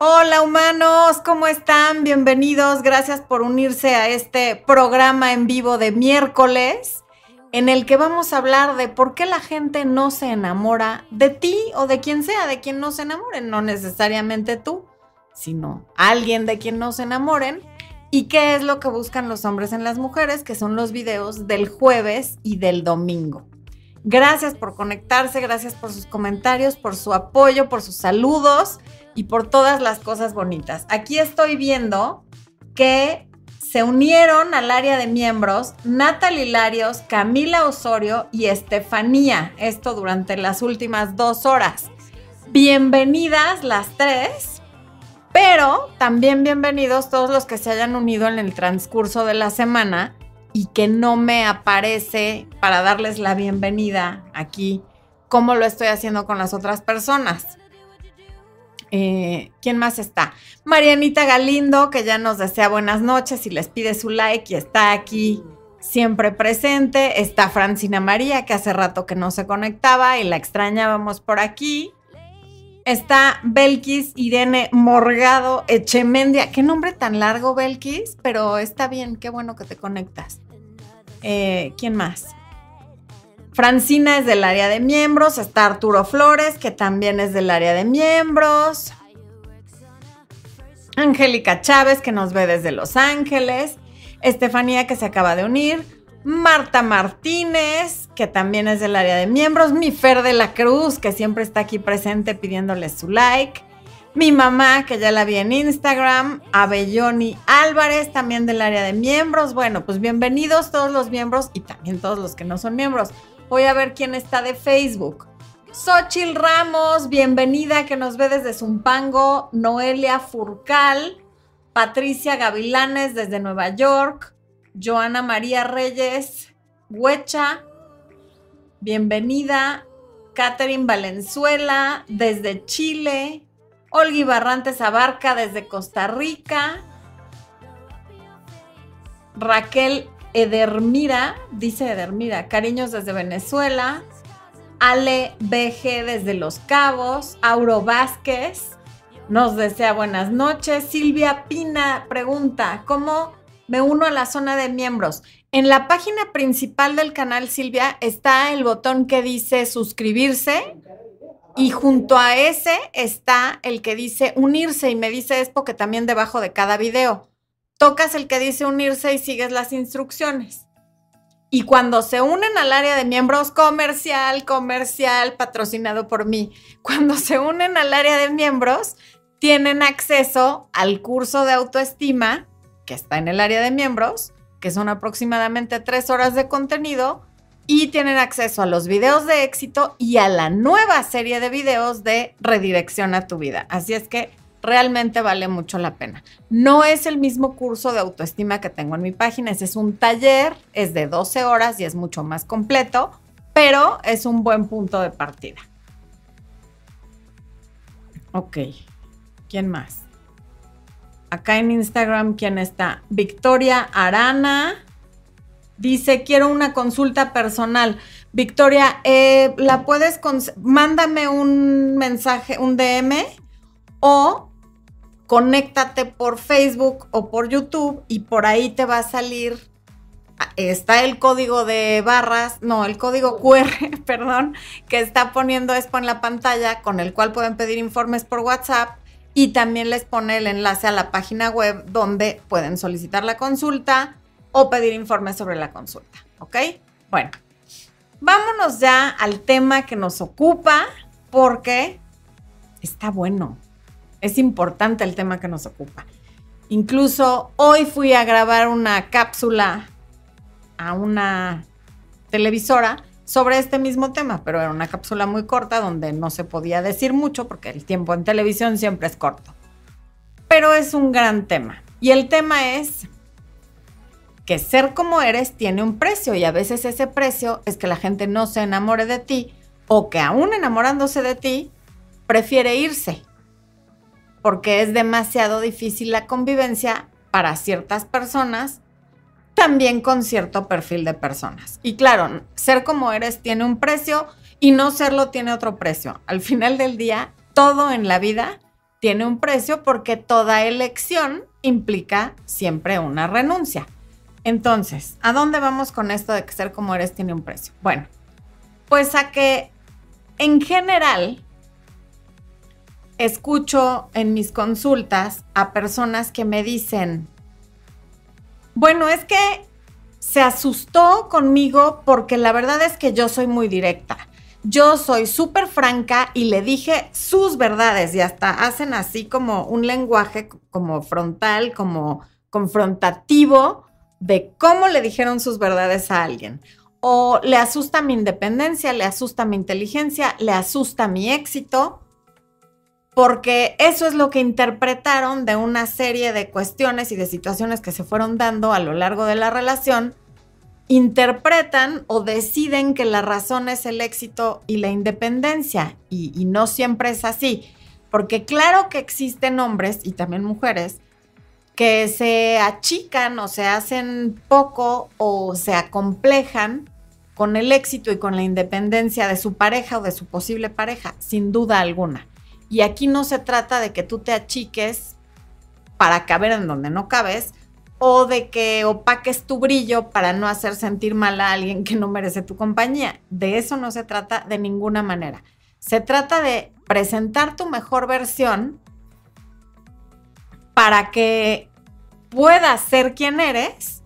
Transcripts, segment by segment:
Hola humanos, ¿cómo están? Bienvenidos, gracias por unirse a este programa en vivo de miércoles en el que vamos a hablar de por qué la gente no se enamora de ti o de quien sea, de quien no se enamoren, no necesariamente tú, sino alguien de quien no se enamoren. ¿Y qué es lo que buscan los hombres en las mujeres? Que son los videos del jueves y del domingo. Gracias por conectarse, gracias por sus comentarios, por su apoyo, por sus saludos y por todas las cosas bonitas. Aquí estoy viendo que se unieron al área de miembros Natalie Larios, Camila Osorio y Estefanía. Esto durante las últimas dos horas. Bienvenidas las tres, pero también bienvenidos todos los que se hayan unido en el transcurso de la semana y que no me aparece para darles la bienvenida aquí, como lo estoy haciendo con las otras personas. Eh, ¿Quién más está? Marianita Galindo, que ya nos desea buenas noches y les pide su like y está aquí siempre presente. Está Francina María, que hace rato que no se conectaba y la extrañábamos por aquí. Está Belkis Irene Morgado Echemendia. Qué nombre tan largo, Belkis, pero está bien, qué bueno que te conectas. Eh, ¿Quién más? Francina es del área de miembros, está Arturo Flores, que también es del área de miembros. Angélica Chávez, que nos ve desde Los Ángeles. Estefanía, que se acaba de unir. Marta Martínez, que también es del área de miembros. Mi Fer de la Cruz, que siempre está aquí presente pidiéndole su like. Mi mamá, que ya la vi en Instagram. Abelloni Álvarez, también del área de miembros. Bueno, pues bienvenidos todos los miembros y también todos los que no son miembros. Voy a ver quién está de Facebook. Xochil Ramos, bienvenida, que nos ve desde Zumpango. Noelia Furcal. Patricia Gavilanes desde Nueva York. Joana María Reyes. Huecha. Bienvenida. Catherine Valenzuela desde Chile. Olgi Barrantes Abarca desde Costa Rica. Raquel Edermira, dice Edermira, cariños desde Venezuela. Ale BG desde Los Cabos. Auro Vázquez nos desea buenas noches. Silvia Pina pregunta, ¿cómo me uno a la zona de miembros? En la página principal del canal, Silvia, está el botón que dice suscribirse. Y junto a ese está el que dice unirse y me dice es porque también debajo de cada video tocas el que dice unirse y sigues las instrucciones. Y cuando se unen al área de miembros comercial, comercial, patrocinado por mí, cuando se unen al área de miembros, tienen acceso al curso de autoestima que está en el área de miembros, que son aproximadamente tres horas de contenido, y tienen acceso a los videos de éxito y a la nueva serie de videos de redirección a tu vida. Así es que realmente vale mucho la pena. No es el mismo curso de autoestima que tengo en mi página, ese es un taller, es de 12 horas y es mucho más completo, pero es un buen punto de partida. Ok, ¿quién más? Acá en Instagram, ¿quién está? Victoria Arana. Dice, quiero una consulta personal. Victoria, eh, ¿la puedes, mándame un mensaje, un DM o conéctate por Facebook o por YouTube y por ahí te va a salir, está el código de barras, no, el código QR, perdón, que está poniendo Expo en la pantalla, con el cual pueden pedir informes por WhatsApp y también les pone el enlace a la página web donde pueden solicitar la consulta o pedir informes sobre la consulta, ¿ok? Bueno, vámonos ya al tema que nos ocupa porque está bueno es importante el tema que nos ocupa. Incluso hoy fui a grabar una cápsula a una televisora sobre este mismo tema, pero era una cápsula muy corta donde no se podía decir mucho porque el tiempo en televisión siempre es corto. Pero es un gran tema. Y el tema es que ser como eres tiene un precio y a veces ese precio es que la gente no se enamore de ti o que aún enamorándose de ti prefiere irse porque es demasiado difícil la convivencia para ciertas personas, también con cierto perfil de personas. Y claro, ser como eres tiene un precio y no serlo tiene otro precio. Al final del día, todo en la vida tiene un precio porque toda elección implica siempre una renuncia. Entonces, ¿a dónde vamos con esto de que ser como eres tiene un precio? Bueno, pues a que en general escucho en mis consultas a personas que me dicen, bueno, es que se asustó conmigo porque la verdad es que yo soy muy directa. Yo soy súper franca y le dije sus verdades y hasta hacen así como un lenguaje como frontal, como confrontativo de cómo le dijeron sus verdades a alguien. O le asusta mi independencia, le asusta mi inteligencia, le asusta mi éxito, porque eso es lo que interpretaron de una serie de cuestiones y de situaciones que se fueron dando a lo largo de la relación interpretan o deciden que la razón es el éxito y la independencia. Y, no siempre es así. Porque claro que existen hombres y también mujeres que se achican o se hacen poco o se acomplejan con el éxito y con la independencia de su pareja o de su posible pareja, sin duda alguna. Y aquí no se trata de que tú te achiques para caber en donde no cabes, o de que opaques tu brillo para no hacer sentir mal a alguien que no merece tu compañía. De eso no se trata de ninguna manera. Se trata de presentar tu mejor versión para que puedas ser quien eres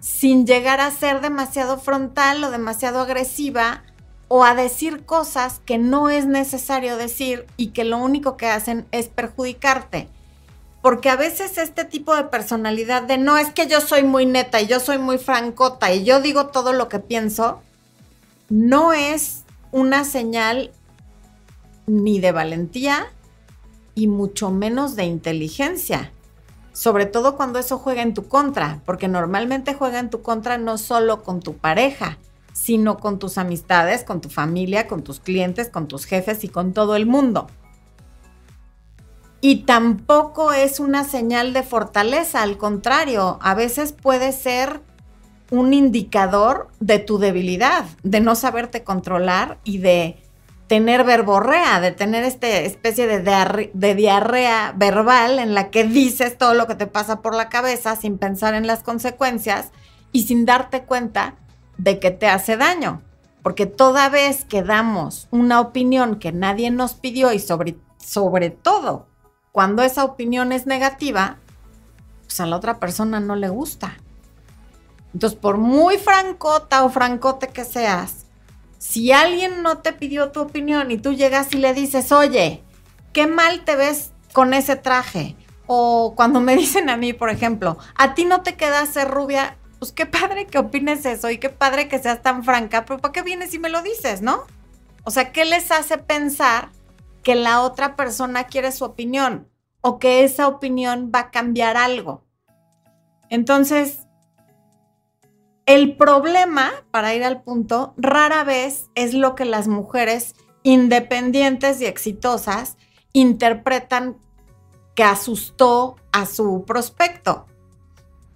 sin llegar a ser demasiado frontal o demasiado agresiva o a decir cosas que no es necesario decir y que lo único que hacen es perjudicarte porque a veces este tipo de personalidad de no es que yo soy muy neta y yo soy muy francota y yo digo todo lo que pienso, no es una señal ni de valentía y mucho menos de inteligencia. Sobre todo cuando eso juega en tu contra, porque normalmente juega en tu contra no solo con tu pareja, sino con tus amistades, con tu familia, con tus clientes, con tus jefes y con todo el mundo. Y tampoco es una señal de fortaleza, al contrario, a veces puede ser un indicador de tu debilidad, de no saberte controlar y de tener verborrea, de tener esta especie de, de, diarrea verbal en la que dices todo lo que te pasa por la cabeza sin pensar en las consecuencias y sin darte cuenta de que te hace daño. Porque toda vez que damos una opinión que nadie nos pidió y sobre, sobre todo cuando esa opinión es negativa, pues a la otra persona no le gusta. Entonces, por muy francota o francote que seas, si alguien no te pidió tu opinión y tú llegas y le dices, oye, qué mal te ves con ese traje. O cuando me dicen a mí, por ejemplo, a ti no te queda ser rubia, pues qué padre que opines eso y qué padre que seas tan franca, pero ¿para qué vienes y me lo dices, no? O sea, ¿qué les hace pensar que la otra persona quiere su opinión o que esa opinión va a cambiar algo. Entonces, el problema, para ir al punto, rara vez es lo que las mujeres independientes y exitosas interpretan que asustó a su prospecto.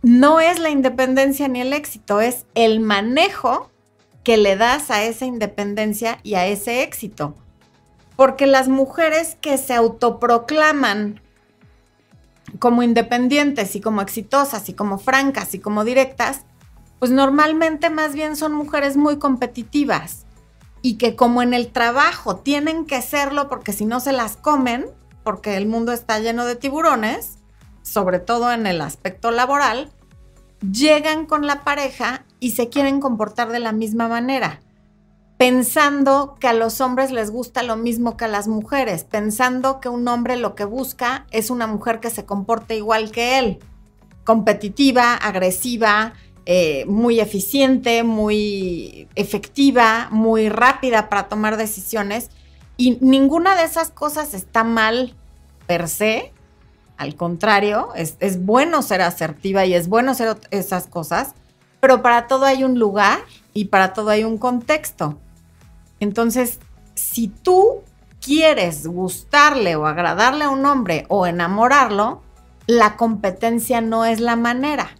No es la independencia ni el éxito, es el manejo que le das a esa independencia y a ese éxito. Porque las mujeres que se autoproclaman como independientes y como exitosas y como francas y como directas, pues normalmente más bien son mujeres muy competitivas y que como en el trabajo tienen que serlo porque si no se las comen, porque el mundo está lleno de tiburones, sobre todo en el aspecto laboral, llegan con la pareja y se quieren comportar de la misma manera pensando que a los hombres les gusta lo mismo que a las mujeres, pensando que un hombre lo que busca es una mujer que se comporte igual que él, competitiva, agresiva, eh, muy eficiente, muy efectiva, muy rápida para tomar decisiones. Y ninguna de esas cosas está mal per se. Al contrario, es, bueno ser asertiva y es bueno ser esas cosas, pero para todo hay un lugar y para todo hay un contexto. Entonces, si tú quieres gustarle o agradarle a un hombre o enamorarlo, la competencia no es la manera.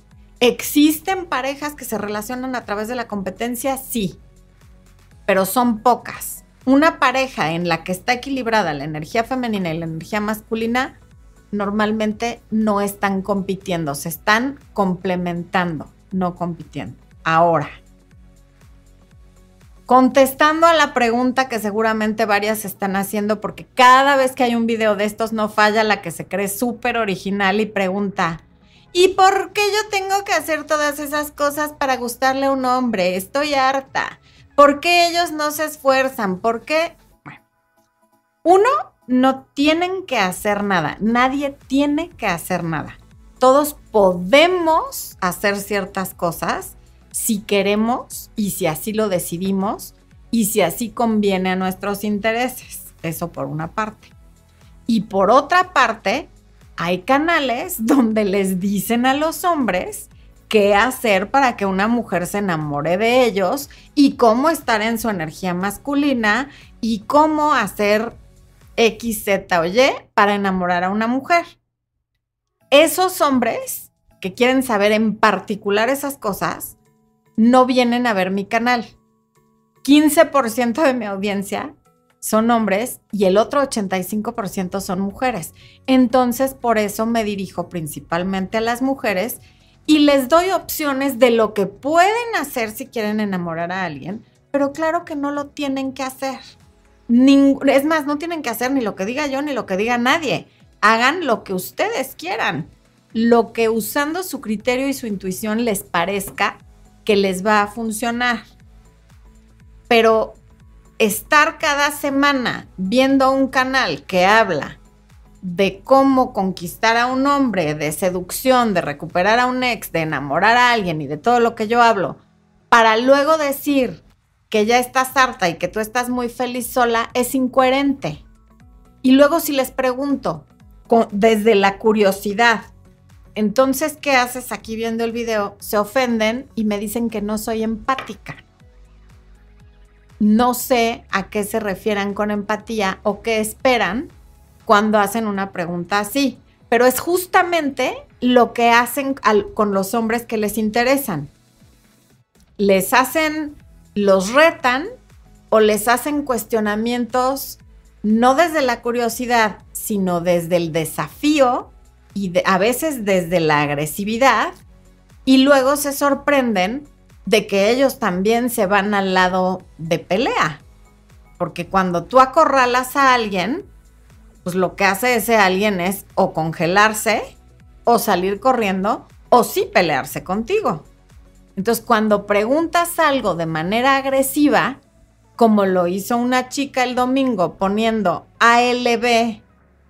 ¿Existen parejas que se relacionan a través de la competencia? Sí, pero son pocas. una pareja en la que está equilibrada la energía femenina y la energía masculina, normalmente no están compitiendo, se están complementando, no compitiendo. Ahora, contestando a la pregunta que seguramente varias están haciendo, porque cada vez que hay un video de estos no falla la que se cree súper original y pregunta, ¿y por qué yo tengo que hacer todas esas cosas para gustarle a un hombre? Estoy harta. ¿Por qué ellos no se esfuerzan? ¿Por qué? Bueno, uno, no tienen que hacer nada. Nadie tiene que hacer nada. Todos podemos hacer ciertas cosas si queremos y si así lo decidimos y si así conviene a nuestros intereses. Eso por una parte. Y por otra parte, hay canales donde les dicen a los hombres qué hacer para que una mujer se enamore de ellos y cómo estar en su energía masculina y cómo hacer X, Z o Y para enamorar a una mujer. Esos hombres que quieren saber en particular esas cosas, no vienen a ver mi canal. 15% de mi audiencia son hombres y el otro 85% son mujeres. Entonces, por eso me dirijo principalmente a las mujeres y les doy opciones de lo que pueden hacer si quieren enamorar a alguien, pero claro que no lo tienen que hacer. Es más, no tienen que hacer ni lo que diga yo ni lo que diga nadie. Hagan lo que ustedes quieran, lo que usando su criterio y su intuición les parezca que les va a funcionar. Pero estar cada semana viendo un canal que habla de cómo conquistar a un hombre, de seducción, de recuperar a un ex, de enamorar a alguien y de todo lo que yo hablo, para luego decir que ya estás harta y que tú estás muy feliz sola, es incoherente. Y luego si les pregunto, desde la curiosidad, entonces, ¿qué haces aquí viendo el video? Se ofenden y me dicen que no soy empática. No sé a qué se refieran con empatía o qué esperan cuando hacen una pregunta así, pero es justamente lo que hacen con los hombres que les interesan. Les hacen, los retan o les hacen cuestionamientos no desde la curiosidad, sino desde el desafío y a veces desde la agresividad y luego se sorprenden de que ellos también se van al lado de pelea. Porque cuando tú acorralas a alguien, pues lo que hace ese alguien es o congelarse o salir corriendo o sí pelearse contigo. Entonces, cuando preguntas algo de manera agresiva, como lo hizo una chica el domingo poniendo ALB,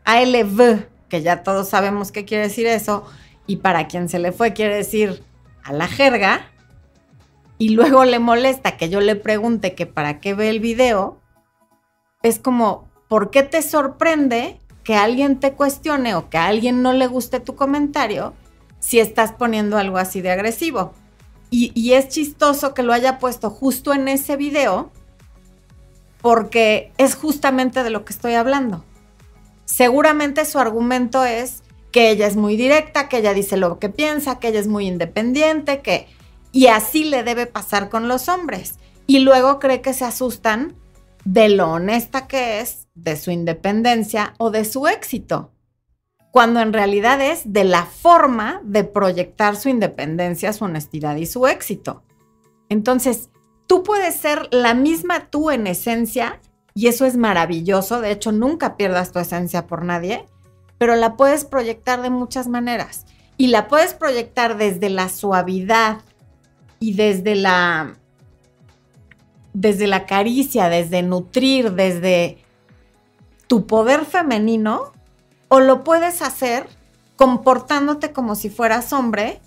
ALV que ya todos sabemos qué quiere decir eso, y para quien se le fue quiere decir a la jerga, y luego le molesta que yo le pregunte que para qué ve el video, es como, ¿por qué te sorprende que alguien te cuestione o que a alguien no le guste tu comentario si estás poniendo algo así de agresivo? Y, es chistoso que lo haya puesto justo en ese video porque es justamente de lo que estoy hablando seguramente su argumento es que ella es muy directa, que ella dice lo que piensa, que ella es muy independiente, que... Y así le debe pasar con los hombres. Y luego cree que se asustan de lo honesta que es, de su independencia o de su éxito, cuando en realidad es de la forma de proyectar su independencia, su honestidad y su éxito. Entonces, tú puedes ser la misma tú en esencia y eso es maravilloso. De hecho, nunca pierdas tu esencia por nadie, pero la puedes proyectar de muchas maneras. Y la puedes proyectar desde la suavidad y desde la desde la caricia, desde nutrir, desde tu poder femenino, o lo puedes hacer comportándote como si fueras hombre,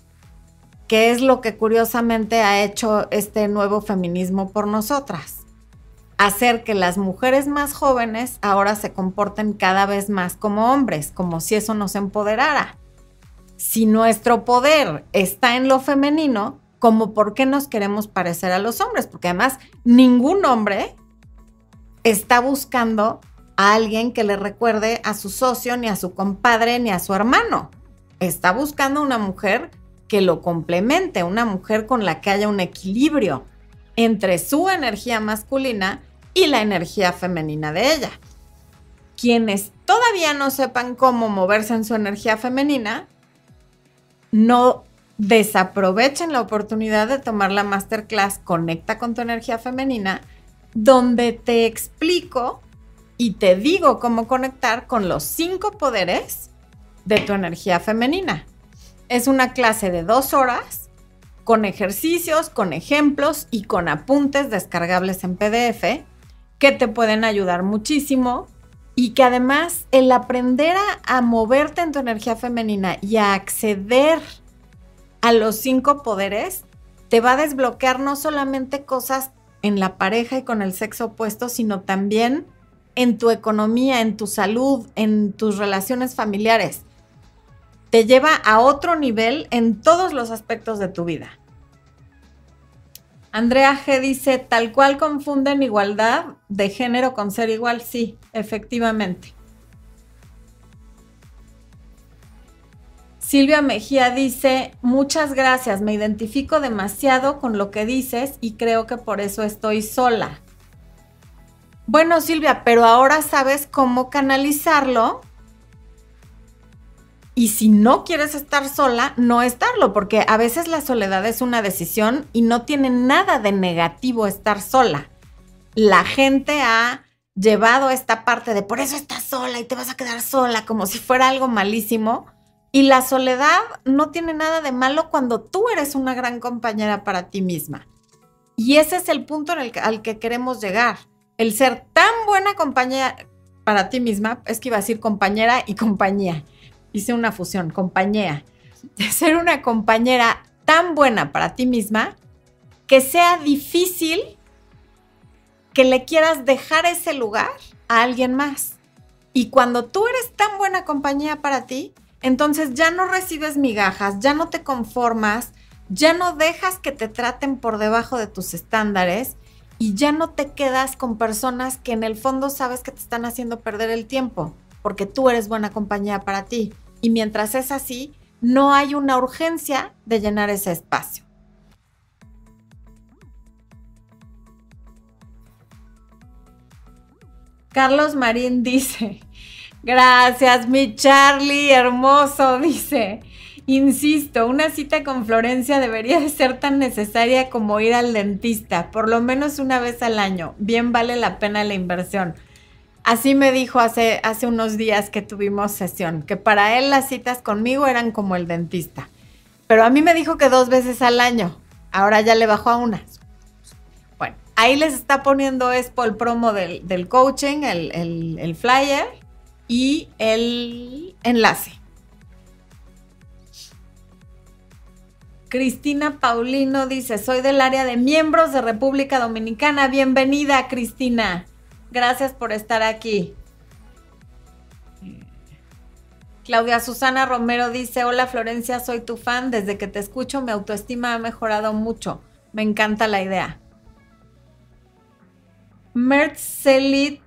que es lo que curiosamente ha hecho este nuevo feminismo por nosotras hacer que las mujeres más jóvenes ahora se comporten cada vez más como hombres, como si eso nos empoderara. Si nuestro poder está en lo femenino, como por qué nos queremos parecer a los hombres? Porque además ningún hombre está buscando a alguien que le recuerde a su socio, ni a su compadre, ni a su hermano. Está buscando una mujer que lo complemente, una mujer con la que haya un equilibrio entre su energía masculina y la energía femenina de ella. Quienes todavía no sepan cómo moverse en su energía femenina, no desaprovechen la oportunidad de tomar la masterclass Conecta con tu energía femenina, donde te explico y te digo cómo conectar con los cinco poderes de tu energía femenina. Es una clase de dos horas con ejercicios, con ejemplos y con apuntes descargables en PDF que te pueden ayudar muchísimo y que además el aprender a, moverte en tu energía femenina y a acceder a los cinco poderes te va a desbloquear no solamente cosas en la pareja y con el sexo opuesto, sino también en tu economía, en tu salud, en tus relaciones familiares. Te lleva a otro nivel en todos los aspectos de tu vida. Andrea G dice, tal cual confunden igualdad de género con ser igual. Sí, efectivamente. Silvia Mejía dice, muchas gracias, me identifico demasiado con lo que dices y creo que por eso estoy sola. Bueno, Silvia, pero ahora sabes cómo canalizarlo. Y si no quieres estar sola, no estarlo, porque a veces la soledad es una decisión y no tiene nada de negativo estar sola. La gente ha llevado esta parte de por eso estás sola y te vas a quedar sola, como si fuera algo malísimo y la soledad no tiene nada de malo cuando tú eres una gran compañera para ti misma. Y ese es el punto al que queremos llegar. El ser tan buena compañera para ti misma, es que iba a decir compañera y compañía. Hice una fusión, compañía. De ser una compañera tan buena para ti misma que sea difícil que le quieras dejar ese lugar a alguien más. Y cuando tú eres tan buena compañía para ti, entonces ya no recibes migajas, ya no te conformas, ya no dejas que te traten por debajo de tus estándares y ya no te quedas con personas que en el fondo sabes que te están haciendo perder el tiempo, porque tú eres buena compañía para ti. Y mientras es así, no hay una urgencia de llenar ese espacio. Carlos Marín dice, Gracias, mi Charlie, hermoso, dice. Insisto, una cita con Florencia debería de ser tan necesaria como ir al dentista, por lo menos una vez al año. Bien vale la pena la inversión. Así me dijo hace, hace unos días que tuvimos sesión, que para él las citas conmigo eran como el dentista. Pero a mí me dijo que dos veces al año. Ahora ya le bajó a una. Bueno, ahí les está poniendo Expo el promo del, coaching, el, el flyer y el enlace. Cristina Paulino dice, soy del área de miembros de República Dominicana. Bienvenida, Cristina. Gracias por estar aquí. Claudia Susana Romero dice, hola Florencia, soy tu fan. Desde que te escucho mi autoestima ha mejorado mucho. Me encanta la idea. Mertzelit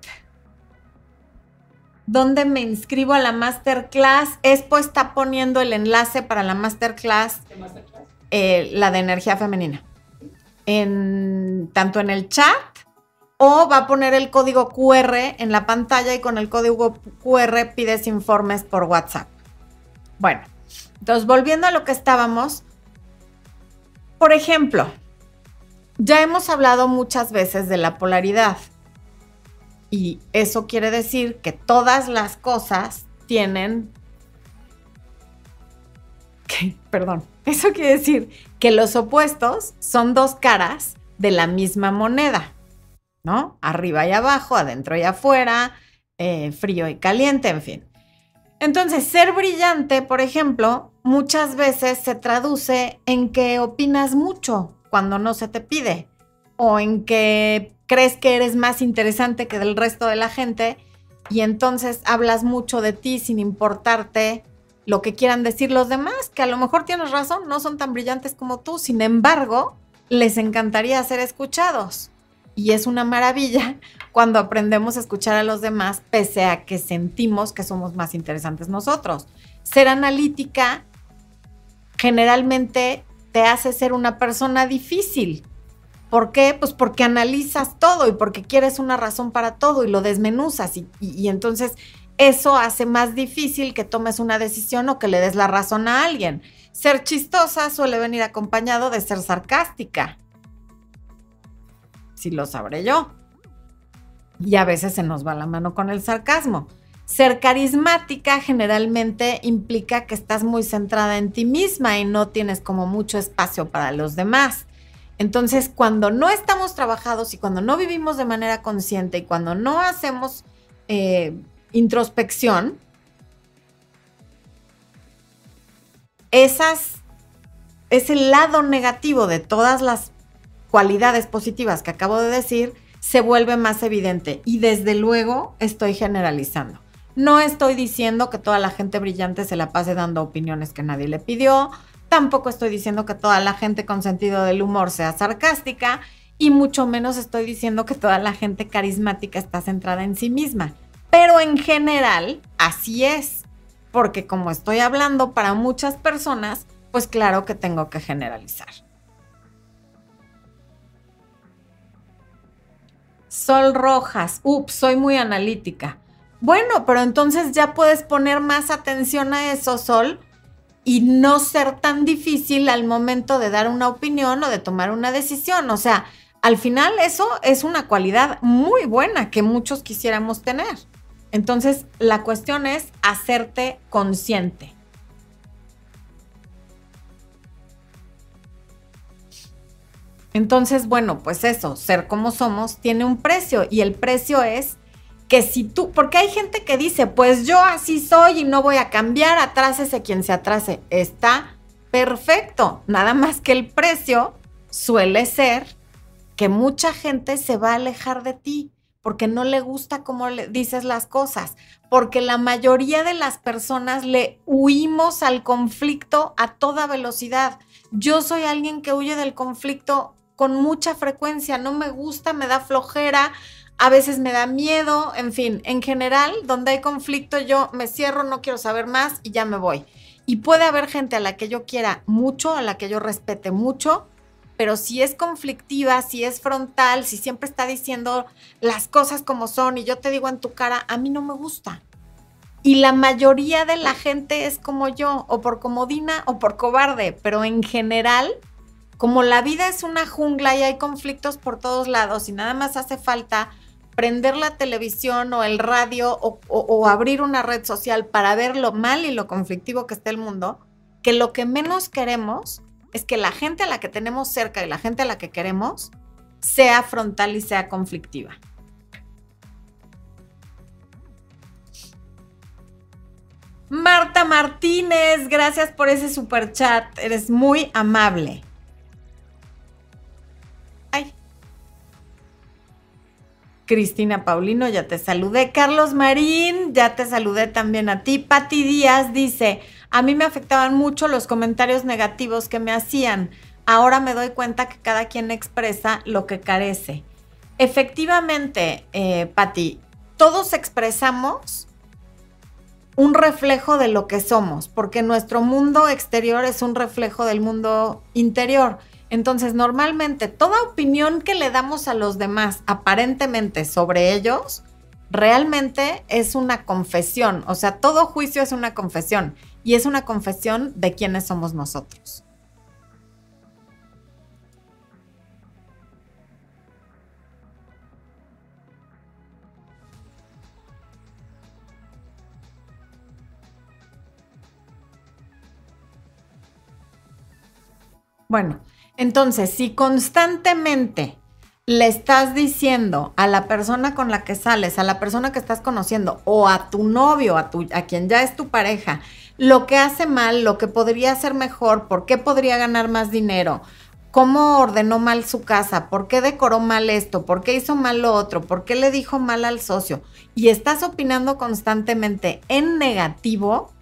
¿Dónde me inscribo a la masterclass? Expo está poniendo el enlace para la masterclass, eh, la de energía femenina, en, tanto en el chat o va a poner el código QR en la pantalla y con el código QR pides informes por WhatsApp. Bueno, entonces volviendo a lo que estábamos, por ejemplo, ya hemos hablado muchas veces de la polaridad. Y eso quiere decir que todas las cosas tienen... perdón, eso quiere decir que los opuestos son dos caras de la misma moneda, ¿no? Arriba y abajo, adentro y afuera, eh, frío y caliente, en fin. Entonces, ser brillante, por ejemplo, muchas veces se traduce en que opinas mucho cuando no se te pide o en que crees que eres más interesante que del resto de la gente y entonces hablas mucho de ti sin importarte lo que quieran decir los demás, que a lo mejor tienes razón, no son tan brillantes como tú, sin embargo, les encantaría ser escuchados. Y es una maravilla cuando aprendemos a escuchar a los demás pese a que sentimos que somos más interesantes nosotros. Ser analítica generalmente te hace ser una persona difícil ¿Por qué? Pues porque analizas todo y porque quieres una razón para todo y lo desmenuzas y, y entonces eso hace más difícil que tomes una decisión o que le des la razón a alguien. Ser chistosa suele venir acompañado de ser sarcástica. Si lo sabré yo. Y a veces se nos va la mano con el sarcasmo. Ser carismática generalmente implica que estás muy centrada en ti misma y no tienes como mucho espacio para los demás. Entonces, cuando no estamos trabajados y cuando no vivimos de manera consciente y cuando no hacemos eh, introspección, esas, ese lado negativo de todas las cualidades positivas que acabo de decir se vuelve más evidente y desde luego estoy generalizando. No estoy diciendo que toda la gente brillante se la pase dando opiniones que nadie le pidió, tampoco estoy diciendo que toda la gente con sentido del humor sea sarcástica y mucho menos estoy diciendo que toda la gente carismática está centrada en sí misma. Pero en general, así es, porque como estoy hablando para muchas personas, pues claro que tengo que generalizar. Sol Rojas, ups, soy muy analítica. Bueno, pero entonces ya puedes poner más atención a eso, Sol, y no ser tan difícil al momento de dar una opinión o de tomar una decisión. O sea, al final eso es una cualidad muy buena que muchos quisiéramos tener. Entonces, la cuestión es hacerte consciente. Entonces, bueno, pues eso, ser como somos tiene un precio y el precio es que si tú, porque hay gente que dice, pues yo así soy y no voy a cambiar, atrásese quien se atrase. Está perfecto, nada más que el precio suele ser que mucha gente se va a alejar de ti porque no le gusta cómo le dices las cosas, porque la mayoría de las personas le huimos al conflicto a toda velocidad. Yo soy alguien que huye del conflicto con mucha frecuencia, no me gusta, me da flojera, a veces me da miedo, en fin, en general, donde hay conflicto yo me cierro, no quiero saber más y ya me voy. Y puede haber gente a la que yo quiera mucho, a la que yo respete mucho, pero si es conflictiva, si es frontal, si siempre está diciendo las cosas como son y yo te digo en tu cara, a mí no me gusta. Y la mayoría de la gente es como yo, o por comodina o por cobarde, pero en general, como la vida es una jungla y hay conflictos por todos lados y nada más hace falta prender la televisión o el radio o, o abrir una red social para ver lo mal y lo conflictivo que está el mundo, que lo que menos queremos es que la gente a la que tenemos cerca y la gente a la que queremos sea frontal y sea conflictiva. Marta Martínez, gracias por ese super chat. Eres muy amable. Ay. Cristina Paulino, ya te saludé. Carlos Marín, ya te saludé también a ti. Pati Díaz dice, a mí me afectaban mucho los comentarios negativos que me hacían. Ahora me doy cuenta que cada quien expresa lo que carece. Efectivamente, eh, Patti, todos expresamos un reflejo de lo que somos, porque nuestro mundo exterior es un reflejo del mundo interior. Entonces, normalmente, toda opinión que le damos a los demás, aparentemente sobre ellos, realmente es una confesión. O sea, todo juicio es una confesión y es una confesión de quiénes somos nosotros. Bueno, entonces, si constantemente le estás diciendo a la persona con la que sales, a la persona que estás conociendo o a tu novio, a, a quien ya es tu pareja, lo que hace mal, lo que podría hacer mejor, por qué podría ganar más dinero, cómo ordenó mal su casa, por qué decoró mal esto, por qué hizo mal lo otro, por qué le dijo mal al socio, y estás opinando constantemente en negativo,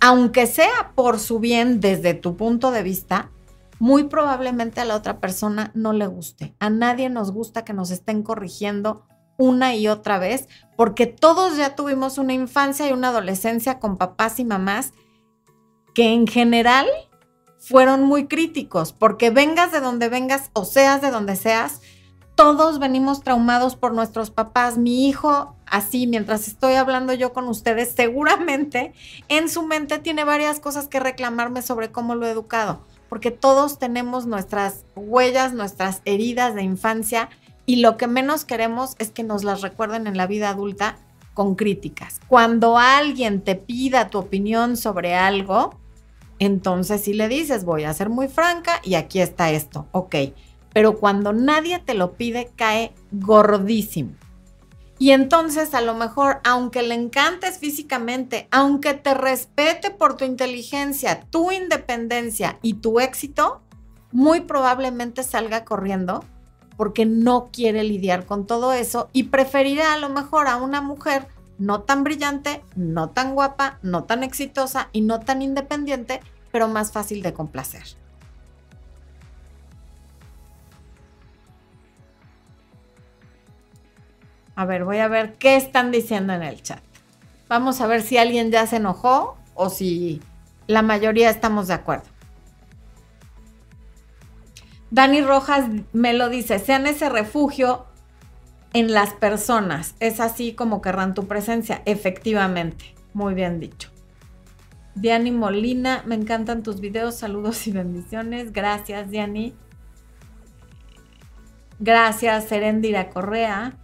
aunque sea por su bien desde tu punto de vista, muy probablemente a la otra persona no le guste. A nadie nos gusta que nos estén corrigiendo una y otra vez, porque todos ya tuvimos una infancia y una adolescencia con papás y mamás que en general fueron muy críticos, porque vengas de donde vengas o seas de donde seas, todos venimos traumados por nuestros papás. Mi hijo, así, mientras estoy hablando yo con ustedes, seguramente en su mente tiene varias cosas que reclamarme sobre cómo lo he educado, porque todos tenemos nuestras huellas, nuestras heridas de infancia y lo que menos queremos es que nos las recuerden en la vida adulta con críticas. Cuando alguien te pida tu opinión sobre algo, entonces si le dices, voy a ser muy franca y aquí está esto, ok pero cuando nadie te lo pide cae gordísimo. Y entonces a lo mejor, aunque le encantes físicamente, aunque te respete por tu inteligencia, tu independencia y tu éxito, muy probablemente salga corriendo porque no quiere lidiar con todo eso y preferirá a lo mejor a una mujer no tan brillante, no tan guapa, no tan exitosa y no tan independiente, pero más fácil de complacer. A ver, voy a ver qué están diciendo en el chat. Vamos a ver si alguien ya se enojó o si la mayoría estamos de acuerdo. Dani Rojas me lo dice, sean ese refugio en las personas. Es así como querrán tu presencia, efectivamente. Muy bien dicho. Diani Molina, me encantan tus videos, saludos y bendiciones. Gracias, Diani. Gracias, Serendira Correa.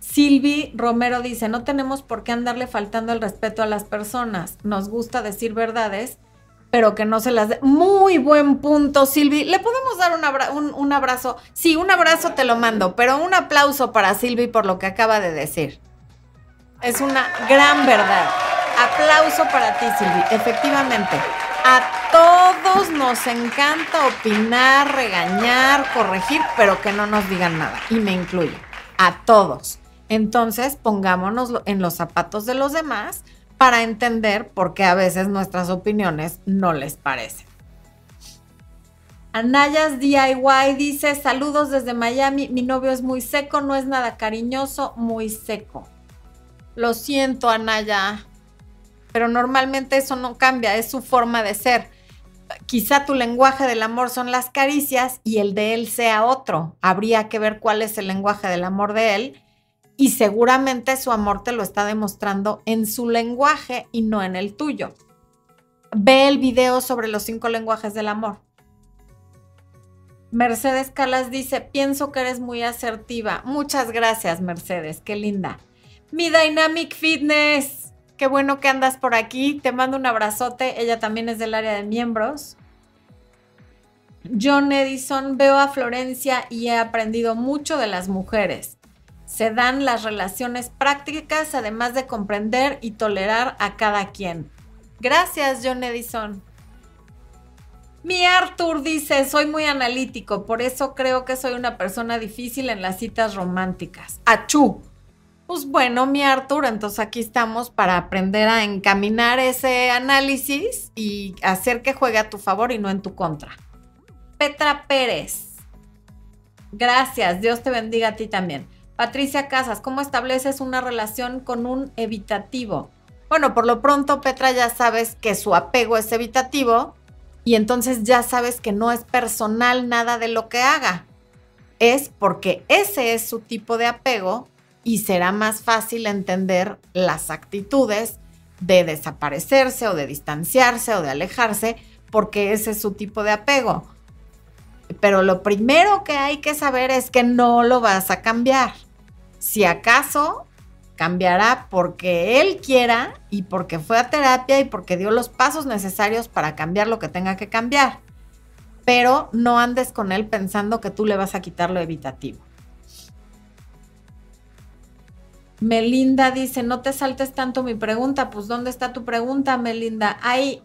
Silvi Romero dice, no tenemos por qué andarle faltando el respeto a las personas. Nos gusta decir verdades, pero que no se las dé. Muy buen punto, Silvi. ¿Le podemos dar un, abrazo? Sí, un abrazo te lo mando, pero un aplauso para Silvi por lo que acaba de decir. Es una gran verdad. Aplauso para ti, Silvi. Efectivamente, a todos nos encanta opinar, regañar, corregir, pero que no nos digan nada. Y me incluyo. A todos. Entonces, pongámonos en los zapatos de los demás para entender por qué a veces nuestras opiniones no les parecen. Anayas DIY dice, saludos desde Miami, mi novio es muy seco, no es nada cariñoso, muy seco. Lo siento, Anaya, pero normalmente eso no cambia, es su forma de ser. Quizá tu lenguaje del amor son las caricias y el de él sea otro. Habría que ver cuál es el lenguaje del amor de él y seguramente su amor te lo está demostrando en su lenguaje y no en el tuyo. Ve el video sobre los cinco lenguajes del amor. Mercedes Calas dice, pienso que eres muy asertiva. Muchas gracias, Mercedes, qué linda. Mi Dynamic Fitness, qué bueno que andas por aquí. Te mando un abrazote, ella también es del área de miembros. John Edison, veo a Florencia y he aprendido mucho de las mujeres se dan las relaciones prácticas, además de comprender y tolerar a cada quien. Gracias, John Edison. Mi Arthur dice, soy muy analítico, por eso creo que soy una persona difícil en las citas románticas. Achú. Pues bueno, mi Arthur, entonces aquí estamos para aprender a encaminar ese análisis y hacer que juegue a tu favor y no en tu contra. Petra Pérez. Gracias, Dios te bendiga a ti también. Patricia Casas, ¿cómo estableces una relación con un evitativo? Bueno, por lo pronto, Petra, ya sabes que su apego es evitativo y entonces ya sabes que no es personal nada de lo que haga. Es porque ese es su tipo de apego y será más fácil entender las actitudes de desaparecerse o de distanciarse o de alejarse porque ese es su tipo de apego. Pero lo primero que hay que saber es que no lo vas a cambiar. Si acaso cambiará porque él quiera y porque fue a terapia y porque dio los pasos necesarios para cambiar lo que tenga que cambiar. Pero no andes con él pensando que tú le vas a quitar lo evitativo. Melinda dice, no te saltes tanto mi pregunta. Pues ¿dónde está tu pregunta, Melinda? Hay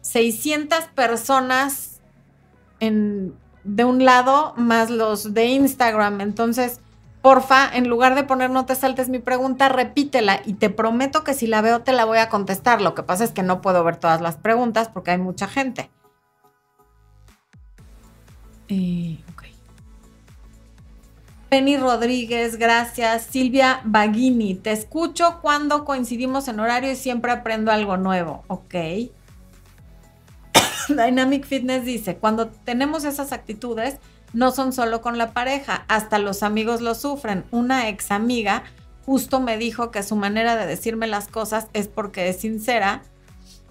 600 personas en, de un lado más los de Instagram. Entonces, porfa, en lugar de poner no te saltes mi pregunta, repítela y te prometo que si la veo te la voy a contestar. Lo que pasa es que no puedo ver todas las preguntas porque hay mucha gente. Eh, Penny Rodríguez, gracias. Silvia Baghini, te escucho cuando coincidimos en horario y siempre aprendo algo nuevo. Ok. Dynamic Fitness dice, cuando tenemos esas actitudes, no son solo con la pareja, hasta los amigos lo sufren. Una ex amiga justo me dijo que su manera de decirme las cosas es porque es sincera,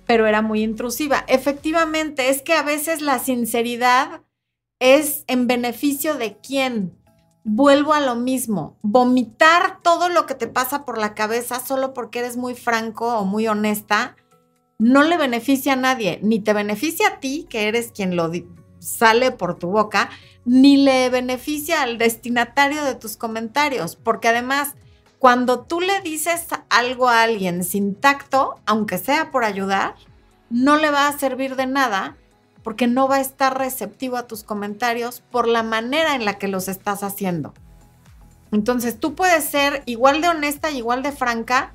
pero era muy intrusiva. Efectivamente, es que a veces la sinceridad es en beneficio de quién. Vuelvo a lo mismo, vomitar todo lo que te pasa por la cabeza solo porque eres muy franco o muy honesta, no le beneficia a nadie, ni te beneficia a ti, que eres quien lo sale por tu boca, ni le beneficia al destinatario de tus comentarios, porque además, cuando tú le dices algo a alguien sin tacto, aunque sea por ayudar, no le va a servir de nada porque no va a estar receptivo a tus comentarios por la manera en la que los estás haciendo. Entonces tú puedes ser igual de honesta y igual de franca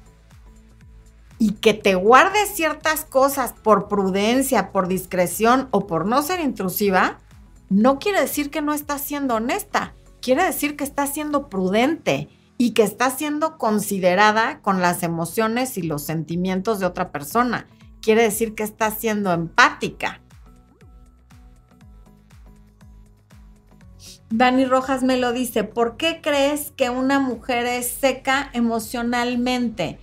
y que te guardes ciertas cosas por prudencia, por discreción o por no ser intrusiva, no quiere decir que no estás siendo honesta, quiere decir que estás siendo prudente y que estás siendo considerada con las emociones y los sentimientos de otra persona. Quiere decir que estás siendo empática. Dani Rojas me lo dice, ¿por qué crees que una mujer es seca emocionalmente?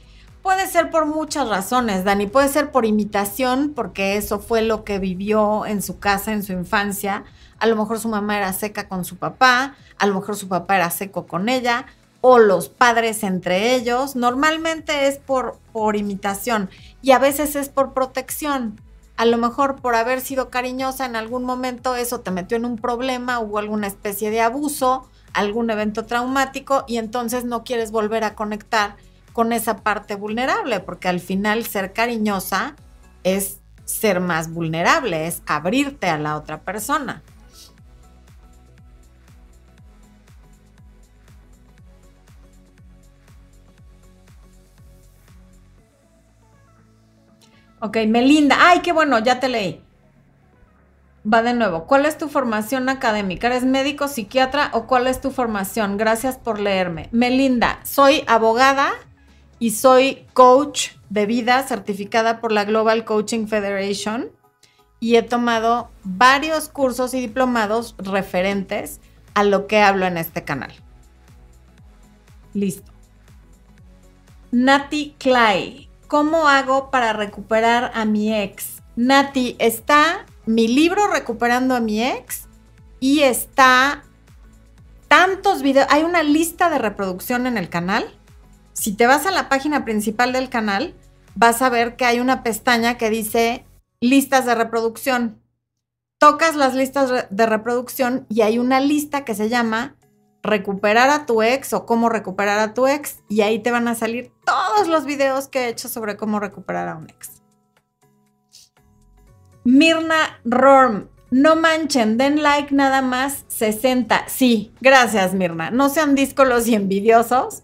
Puede ser por muchas razones, Dani. Puede ser por imitación, porque eso fue lo que vivió en su casa, en su infancia. A lo mejor su mamá era seca con su papá, a lo mejor su papá era seco con ella, o los padres entre ellos. Normalmente es por, por imitación y a veces es por protección. A lo mejor por haber sido cariñosa en algún momento eso te metió en un problema, hubo alguna especie de abuso, algún evento traumático y entonces no quieres volver a conectar con esa parte vulnerable, porque al final ser cariñosa es ser más vulnerable, es abrirte a la otra persona. Ok, Melinda. Ay, qué bueno, ya te leí. Va de nuevo. ¿Cuál es tu formación académica? ¿Eres médico, psiquiatra o cuál es tu formación? Gracias por leerme. Melinda, soy abogada y soy coach de vida certificada por la Global Coaching Federation y he tomado varios cursos y diplomados referentes a lo que hablo en este canal. Listo. Nati Clay, ¿cómo hago para recuperar a mi ex? Nati, está mi libro Recuperando a mi ex y está tantos videos, hay una lista de reproducción en el canal si te vas a la página principal del canal, vas a ver que hay una pestaña que dice listas de reproducción. Tocas las listas de reproducción y hay una lista que se llama recuperar a tu ex o cómo recuperar a tu ex y ahí te van a salir todos los videos que he hecho sobre cómo recuperar a un ex. Mirna Rorm, no manchen, den like nada más 60. Sí, gracias Mirna. No sean díscolos y envidiosos.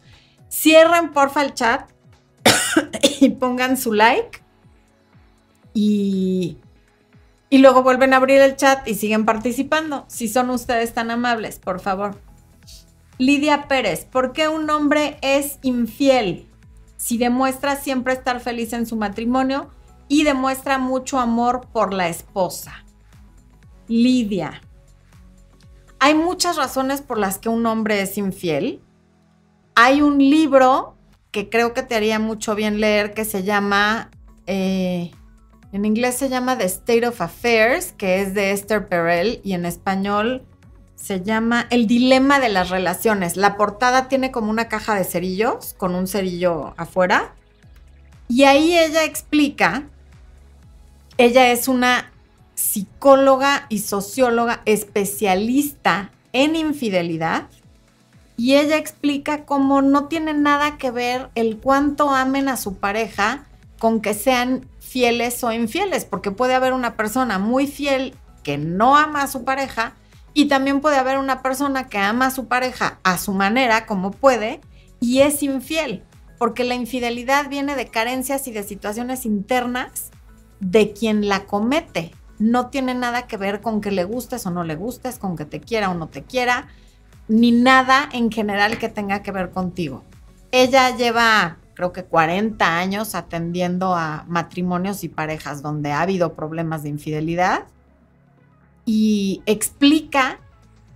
Cierren porfa el chat y pongan su like y, y luego vuelven a abrir el chat y siguen participando. Si son ustedes tan amables, por favor. Lidia Pérez, ¿por qué un hombre es infiel? Si demuestra siempre estar feliz en su matrimonio y demuestra mucho amor por la esposa. Lidia, hay muchas razones por las que un hombre es infiel. Hay un libro que creo que te haría mucho bien leer que se llama, eh, en inglés se llama The State of Affairs, que es de Esther Perel y en español se llama El Dilema de las Relaciones. La portada tiene como una caja de cerillos con un cerillo afuera. Y ahí ella explica, ella es una psicóloga y socióloga especialista en infidelidad y ella explica cómo no tiene nada que ver el cuánto amen a su pareja con que sean fieles o infieles, porque puede haber una persona muy fiel que no ama a su pareja y también puede haber una persona que ama a su pareja a su manera, como puede, y es infiel, porque la infidelidad viene de carencias y de situaciones internas de quien la comete. No tiene nada que ver con que le gustes o no le gustes, con que te quiera o no te quiera, ni nada en general que tenga que ver contigo. Ella lleva creo que 40 años atendiendo a matrimonios y parejas donde ha habido problemas de infidelidad y explica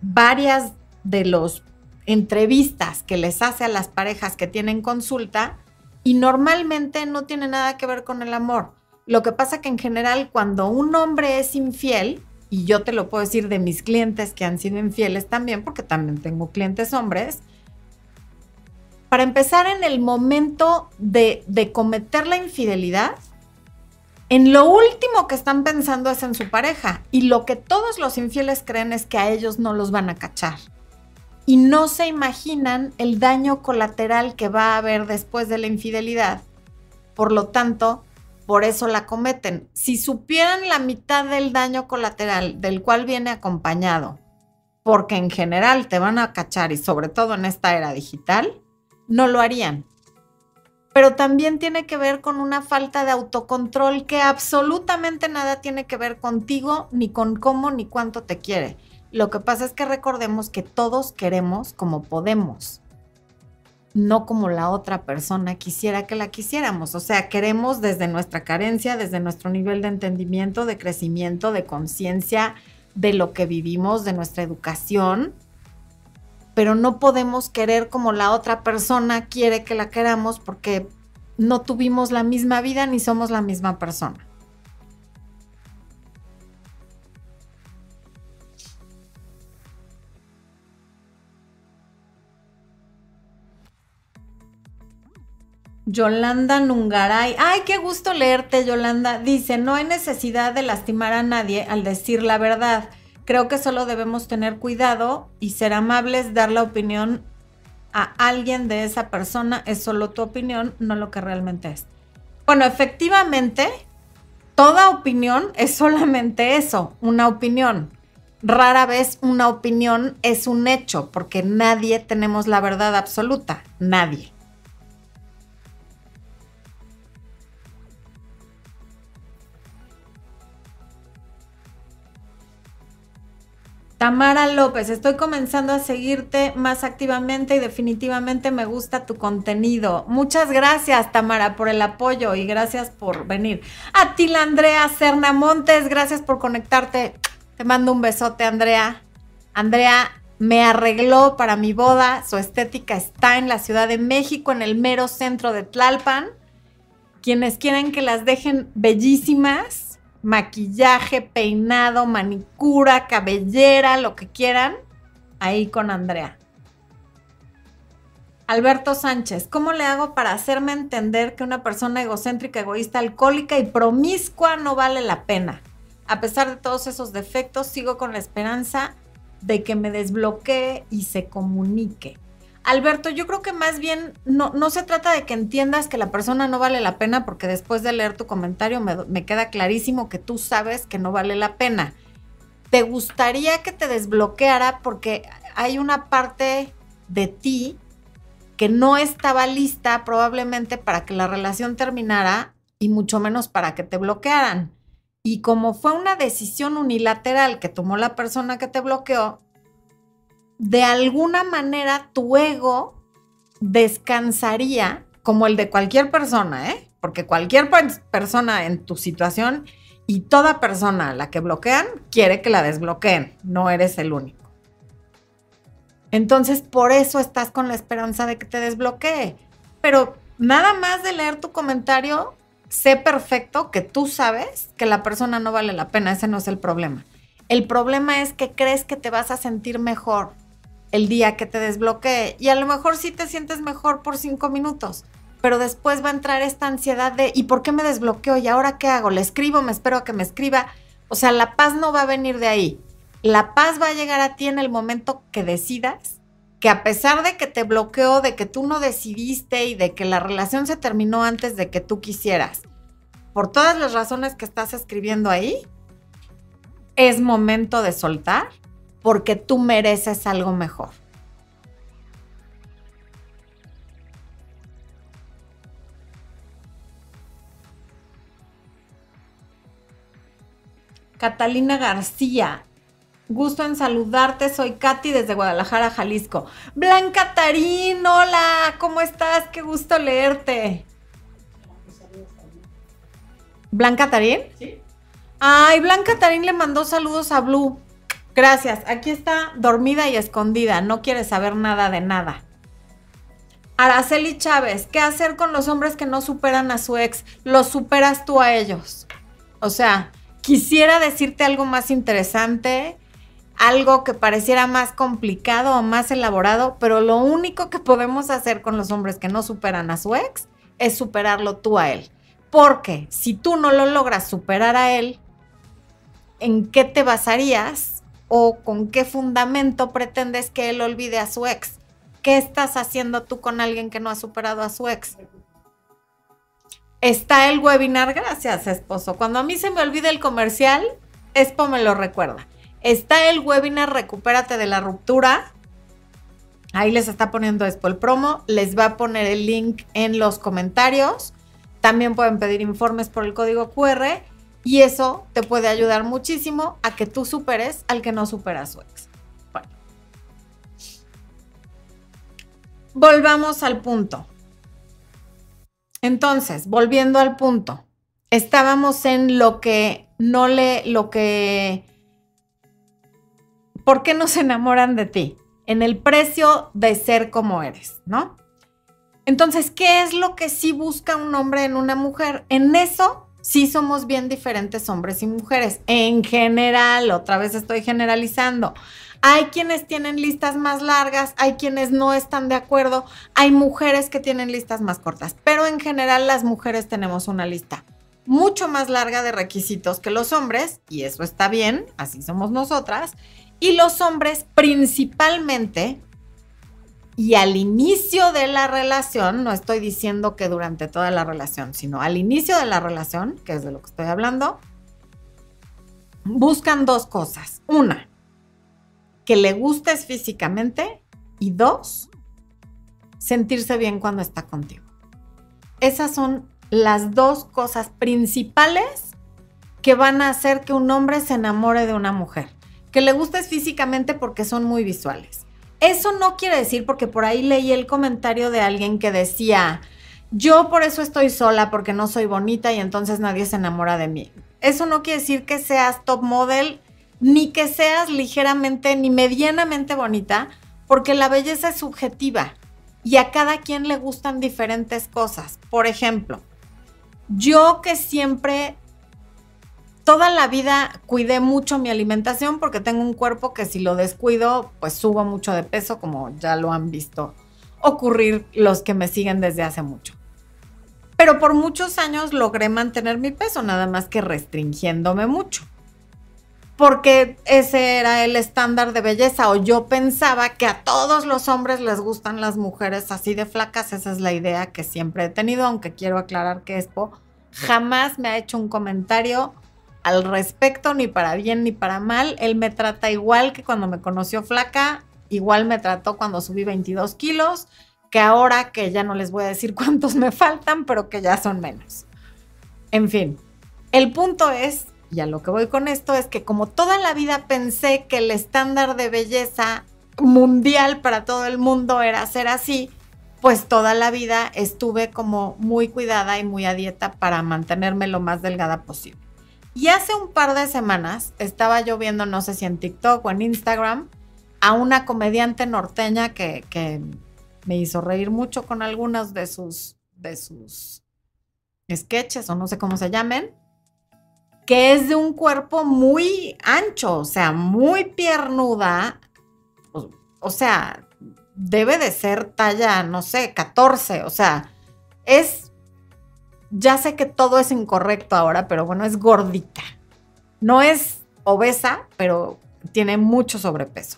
varias de las entrevistas que les hace a las parejas que tienen consulta y normalmente no tiene nada que ver con el amor. Lo que pasa que en general cuando un hombre es infiel, y yo te lo puedo decir de mis clientes que han sido infieles también, porque también tengo clientes hombres, para empezar en el momento de, cometer la infidelidad, en lo último que están pensando es en su pareja y lo que todos los infieles creen es que a ellos no los van a cachar. Y no se imaginan el daño colateral que va a haber después de la infidelidad. Por lo tanto, por eso la cometen. Si supieran la mitad del daño colateral del cual viene acompañado, porque en general te van a cachar y sobre todo en esta era digital, no lo harían pero también tiene que ver con una falta de autocontrol que absolutamente nada tiene que ver contigo, ni con cómo, ni cuánto te quiere. Lo que pasa es que recordemos que todos queremos como podemos, no como la otra persona quisiera que la quisiéramos. O sea, queremos desde nuestra carencia, desde nuestro nivel de entendimiento, de crecimiento, de conciencia, de lo que vivimos, de nuestra educación, pero no podemos querer como la otra persona quiere que la queramos porque no tuvimos la misma vida ni somos la misma persona. Yolanda Nungaray. Ay, qué gusto leerte, Yolanda. Dice, no hay necesidad de lastimar a nadie al decir la verdad. Creo que solo debemos tener cuidado y ser amables, dar la opinión a alguien de esa persona. Es solo tu opinión, no lo que realmente es. Bueno, efectivamente, toda opinión es solamente eso, una opinión. Rara vez una opinión es un hecho, porque nadie tenemos la verdad absoluta, nadie. Tamara López, estoy comenzando a seguirte más activamente y definitivamente me gusta tu contenido. Muchas gracias, Tamara, por el apoyo y gracias por venir. A ti, la Andrea Serna Montes, gracias por conectarte. Te mando un besote, Andrea. Andrea me arregló para mi boda. Su estética está en la Ciudad de México, en el mero centro de Tlalpan. Quienes quieren que las dejen bellísimas, maquillaje, peinado, manicura, cabellera, lo que quieran, ahí con Andrea. Alberto Sánchez, ¿cómo le hago para hacerme entender que una persona egocéntrica, egoísta, alcohólica y promiscua no vale la pena? A pesar de todos esos defectos, sigo con la esperanza de que me desbloquee y se comunique. Alberto, yo creo que más bien no, se trata de que entiendas que la persona no vale la pena, porque después de leer tu comentario me, me queda clarísimo que tú sabes que no vale la pena. Te gustaría que te desbloqueara porque hay una parte de ti que no estaba lista probablemente para que la relación terminara y mucho menos para que te bloquearan. Y como fue una decisión unilateral que tomó la persona que te bloqueó, de alguna manera tu ego descansaría como el de cualquier persona, ¿eh? Porque cualquier persona en tu situación y toda persona a la que bloquean quiere que la desbloqueen, no eres el único. Entonces, por eso estás con la esperanza de que te desbloquee. Pero nada más de leer tu comentario, sé perfecto que tú sabes que la persona no vale la pena, ese no es el problema. El problema es que crees que te vas a sentir mejor el día que te desbloquee. Y a lo mejor sí te sientes mejor por cinco minutos, pero después va a entrar esta ansiedad de ¿y por qué me desbloqueo? ¿Y ahora qué hago? ¿Le escribo? ¿Me espero a que me escriba? O sea, la paz no va a venir de ahí. La paz va a llegar a ti en el momento que decidas que a pesar de que te bloqueó, de que tú no decidiste y de que la relación se terminó antes de que tú quisieras, por todas las razones que estás escribiendo ahí, es momento de soltar porque tú mereces algo mejor. Catalina García, Gusto en saludarte, soy Katy desde Guadalajara, Jalisco. Blanca Tarín, hola, ¿cómo estás? Qué gusto leerte. ¿Blanca Tarín? Sí. Ay, Blanca Tarín le mandó saludos a Blue. Gracias, aquí está dormida y escondida, no quiere saber nada de nada. Araceli Chávez, ¿qué hacer con los hombres que no superan a su ex? Los superas tú a ellos. O sea, quisiera decirte algo más interesante, algo que pareciera más complicado o más elaborado, pero lo único que podemos hacer con los hombres que no superan a su ex es superarlo tú a él. Porque si tú no lo logras superar a él, ¿en qué te basarías o con qué fundamento pretendes que él olvide a su ex? ¿Qué estás haciendo tú con alguien que no ha superado a su ex? Está el webinar, gracias, esposo. Cuando a mí se me olvida el comercial, Expo me lo recuerda. Está el webinar Recupérate de la ruptura. Ahí les está poniendo Expo el promo. Les va a poner el link en los comentarios. También pueden pedir informes por el código QR y eso te puede ayudar muchísimo a que tú superes al que no supera a su ex. volvamos al punto. Entonces, volviendo al punto, estábamos en lo que no le, lo que, ¿por qué no se enamoran de ti? En el precio de ser como eres, ¿no? Entonces, ¿qué es lo que sí busca un hombre en una mujer? En eso sí somos bien diferentes hombres y mujeres. En general, otra vez estoy generalizando. Hay quienes tienen listas más largas, hay quienes no están de acuerdo, hay mujeres que tienen listas más cortas, pero en general las mujeres tenemos una lista mucho más larga de requisitos que los hombres, y eso está bien, así somos nosotras, y los hombres principalmente, y al inicio de la relación, no estoy diciendo que durante toda la relación, sino al inicio de la relación, que es de lo que estoy hablando, buscan dos cosas. Una, que le gustes físicamente y dos, sentirse bien cuando está contigo. Esas son las dos cosas principales que van a hacer que un hombre se enamore de una mujer. Que le gustes físicamente porque son muy visuales. Eso no quiere decir, porque por ahí leí el comentario de alguien que decía, yo por eso estoy sola, porque no soy bonita y entonces nadie se enamora de mí. Eso no quiere decir que seas top model ni que seas ligeramente ni medianamente bonita, porque la belleza es subjetiva y a cada quien le gustan diferentes cosas. Por ejemplo, yo que siempre, toda la vida cuidé mucho mi alimentación porque tengo un cuerpo que si lo descuido, pues subo mucho de peso, como ya lo han visto ocurrir los que me siguen desde hace mucho. Pero por muchos años logré mantener mi peso, nada más que restringiéndome mucho porque ese era el estándar de belleza o yo pensaba que a todos los hombres les gustan las mujeres así de flacas, esa es la idea que siempre he tenido, aunque quiero aclarar que Expo jamás me ha hecho un comentario al respecto, ni para bien ni para mal, él me trata igual que cuando me conoció flaca, igual me trató cuando subí 22 kilos, que ahora que ya no les voy a decir cuántos me faltan, pero que ya son menos. En fin, el punto es y a lo que voy con esto es que como toda la vida pensé que el estándar de belleza mundial para todo el mundo era ser así, pues toda la vida estuve como muy cuidada y muy a dieta para mantenerme lo más delgada posible. Y hace un par de semanas estaba yo viendo, no sé si en TikTok o en Instagram, a una comediante norteña que, que me hizo reír mucho con algunos de sus, de sus sketches o no sé cómo se llamen que es de un cuerpo muy ancho, o sea, muy piernuda, o, sea, debe de ser talla, no sé, 14, o sea, es, ya sé que todo es incorrecto ahora, pero bueno, es gordita. No es obesa, pero tiene mucho sobrepeso.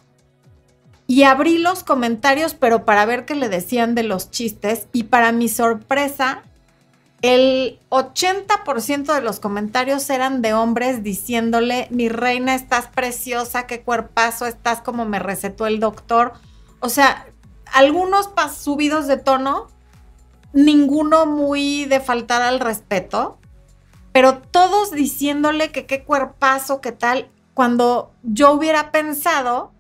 Y abrí los comentarios, pero para ver qué le decían de los chistes, y para mi sorpresa, el 80% de los comentarios eran de hombres diciéndole, mi reina, estás preciosa, qué cuerpazo, estás como me recetó el doctor. O sea, algunos subidos de tono, ninguno muy de faltar al respeto, pero todos diciéndole que qué cuerpazo, qué tal, cuando yo hubiera pensado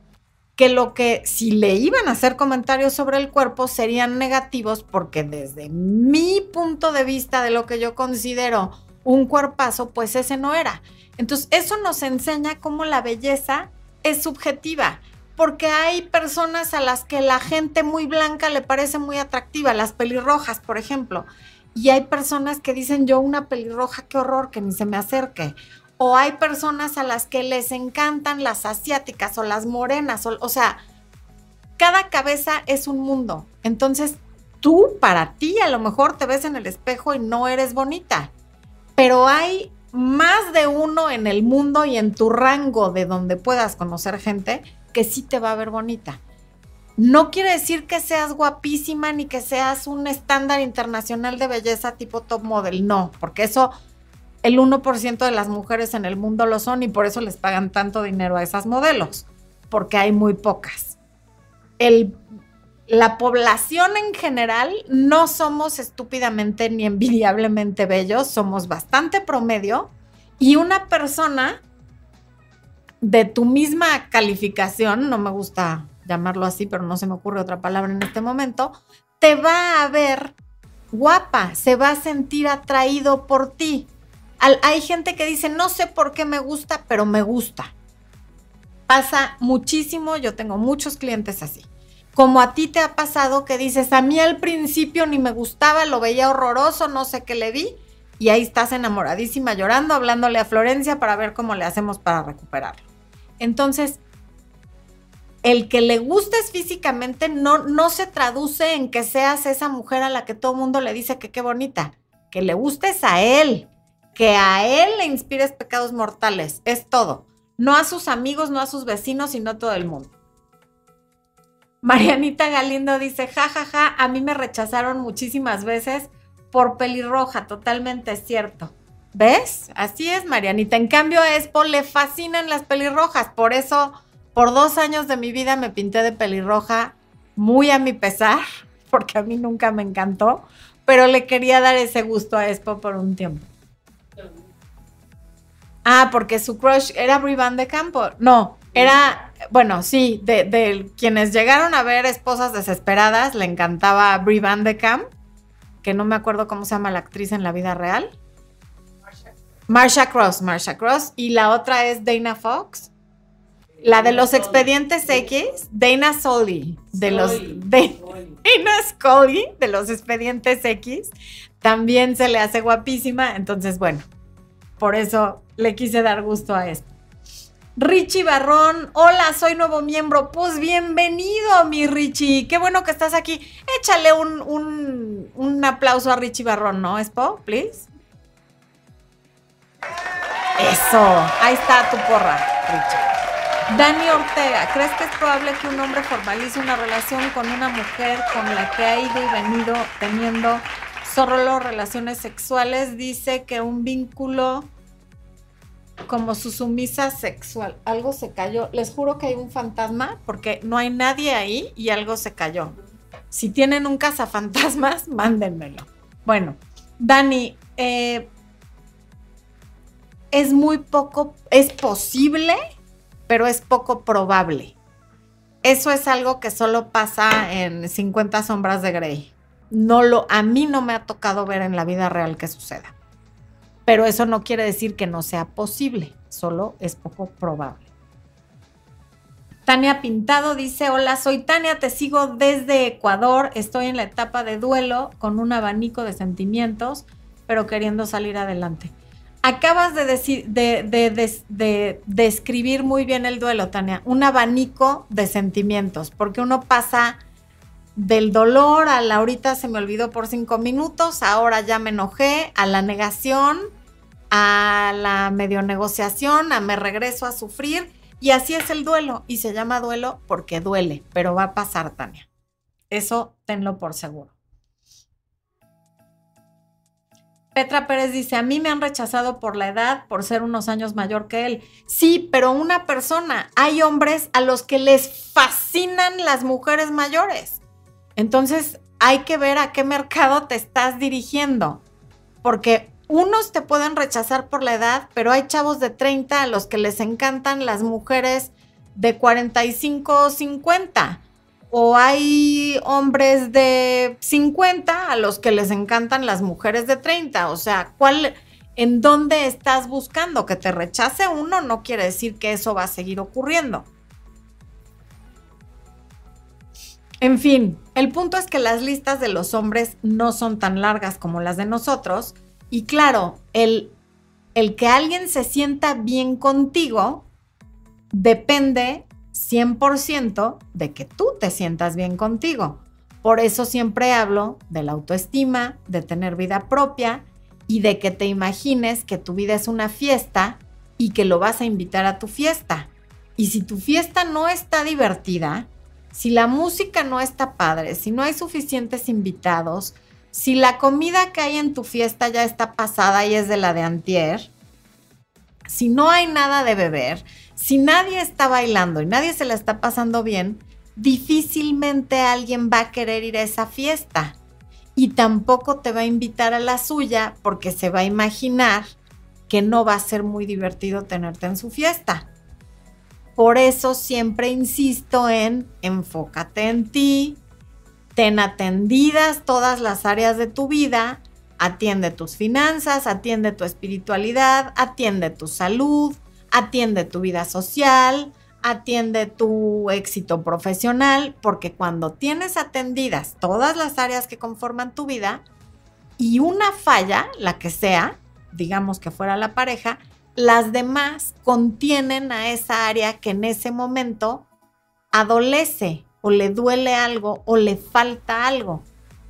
que lo que si le iban a hacer comentarios sobre el cuerpo serían negativos porque desde mi punto de vista de lo que yo considero un cuerpazo, pues ese no era. Entonces, eso nos enseña cómo la belleza es subjetiva, porque hay personas a las que la gente muy blanca le parece muy atractiva, las pelirrojas, por ejemplo, y hay personas que dicen yo una pelirroja, qué horror, que ni se me acerque o hay personas a las que les encantan las asiáticas o las morenas, o, sea, cada cabeza es un mundo. Entonces, tú para ti a lo mejor te ves en el espejo y no eres bonita, pero hay más de uno en el mundo y en tu rango de donde puedas conocer gente que sí te va a ver bonita. No quiere decir que seas guapísima ni que seas un estándar internacional de belleza tipo top model, no, porque eso el 1% de las mujeres en el mundo lo son y por eso les pagan tanto dinero a esas modelos, porque hay muy pocas. la población en general no somos estúpidamente ni envidiablemente bellos, somos bastante promedio y una persona de tu misma calificación, no me gusta llamarlo así, pero no se me ocurre otra palabra en este momento, te va a ver guapa, se va a sentir atraído por ti hay gente que dice, no sé por qué me gusta, pero me gusta. Pasa muchísimo, yo tengo muchos clientes así. Como a ti te ha pasado que dices, a mí al principio ni me gustaba, lo veía horroroso, no sé qué le vi, y ahí estás enamoradísima llorando, hablándole a Florencia para ver cómo le hacemos para recuperarlo. Entonces, el que le gustes físicamente no, no se traduce en que seas esa mujer a la que todo el mundo le dice que qué bonita, que le gustes a él, que a él le inspires pecados mortales. Es todo. No a sus amigos, no a sus vecinos, sino a todo el mundo. Marianita Galindo dice, ja, ja, ja, a mí me rechazaron muchísimas veces por pelirroja, totalmente cierto. ¿Ves? Así es, Marianita. En cambio, a Expo le fascinan las pelirrojas. Por eso, por dos años de mi vida me pinté de pelirroja, muy a mi pesar, porque a mí nunca me encantó, pero le quería dar ese gusto a Expo por un tiempo. Ah, porque su crush era Brie Van de Campo. No, era, bueno, sí, de, quienes llegaron a ver Esposas Desesperadas, le encantaba Brie Van de Camp, que no me acuerdo cómo se llama la actriz en la vida real. Marsha Cross, Marsha Cross. Y la otra es Dana Fox. La de los expedientes X, Dana Scully, de los Dana Scully de los expedientes X, también se le hace guapísima. Entonces, bueno, por eso le quise dar gusto a esto. Richie Barrón, hola, soy nuevo miembro. Pues bienvenido, mi Richie. Qué bueno que estás aquí. Échale un, un, aplauso a Richie Barrón, ¿no, Espo? Please. Eso, ahí está tu porra, Richie. Dani Ortega, ¿crees que es probable que un hombre formalice una relación con una mujer con la que ha ido y venido teniendo solo relaciones sexuales? Dice que un vínculo como su sumisa sexual. Algo se cayó. Les juro que hay un fantasma porque no hay nadie ahí y algo se cayó. Si tienen un cazafantasmas, mándenmelo. Bueno, Dani, eh, es muy poco, es posible, pero es poco probable. Eso es algo que solo pasa en 50 sombras de Grey. No lo, a mí no me ha tocado ver en la vida real que suceda pero eso no quiere decir que no sea posible, solo es poco probable. Tania Pintado dice, hola, soy Tania, te sigo desde Ecuador, estoy en la etapa de duelo con un abanico de sentimientos, pero queriendo salir adelante. Acabas de, decir, de, describir muy bien el duelo, Tania, un abanico de sentimientos, porque uno pasa del dolor a la ahorita se me olvidó por cinco minutos, ahora ya me enojé, a la negación, a la medio negociación, a me regreso a sufrir. Y así es el duelo. Y se llama duelo porque duele, pero va a pasar, Tania. Eso tenlo por seguro. Petra Pérez dice, a mí me han rechazado por la edad, por ser unos años mayor que él. Sí, pero una persona, hay hombres a los que les fascinan las mujeres mayores. Entonces, hay que ver a qué mercado te estás dirigiendo, porque unos te pueden rechazar por la edad, pero hay chavos de 30 a los que les encantan las mujeres de 45 o 50. O hay hombres de 50 a los que les encantan las mujeres de 30. O sea, ¿cuál, ¿en dónde estás buscando? Que te rechace uno no quiere decir que eso va a seguir ocurriendo. En fin, el punto es que las listas de los hombres no son tan largas como las de nosotros y claro, el, el que alguien se sienta bien contigo depende 100% de que tú te sientas bien contigo. Por eso siempre hablo de la autoestima, de tener vida propia y de que te imagines que tu vida es una fiesta y que lo vas a invitar a tu fiesta. Y si tu fiesta no está divertida, si la música no está padre, si no hay suficientes invitados, si la comida que hay en tu fiesta ya está pasada y es de la de antier, si no hay nada de beber, si nadie está bailando y nadie se la está pasando bien, difícilmente alguien va a querer ir a esa fiesta y tampoco te va a invitar a la suya porque se va a imaginar que no va a ser muy divertido tenerte en su fiesta. Por eso siempre insisto en enfócate en ti, ten atendidas todas las áreas de tu vida, atiende tus finanzas, atiende tu espiritualidad, atiende tu salud, atiende tu vida social, atiende tu éxito profesional, porque cuando tienes atendidas todas las áreas que conforman tu vida y una falla, la que sea, digamos que fuera la pareja, las demás contienen a esa área que en ese momento adolece o le duele algo o le falta algo.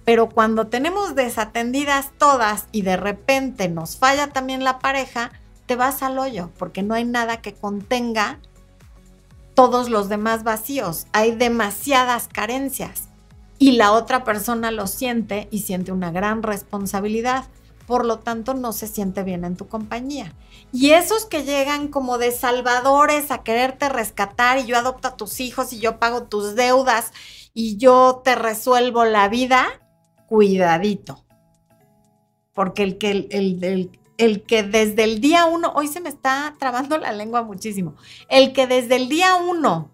Pero cuando tenemos desatendidas todas y de repente nos falla también la pareja, te vas al hoyo porque no hay nada que contenga todos los demás vacíos. Hay demasiadas carencias y la otra persona lo siente y siente una gran responsabilidad por lo tanto no se siente bien en tu compañía. Y esos que llegan como de salvadores a quererte rescatar y yo adopto a tus hijos y yo pago tus deudas y yo te resuelvo la vida, cuidadito. Porque el que, el, el que desde el día uno, hoy se me está trabando la lengua muchísimo, el que desde el día uno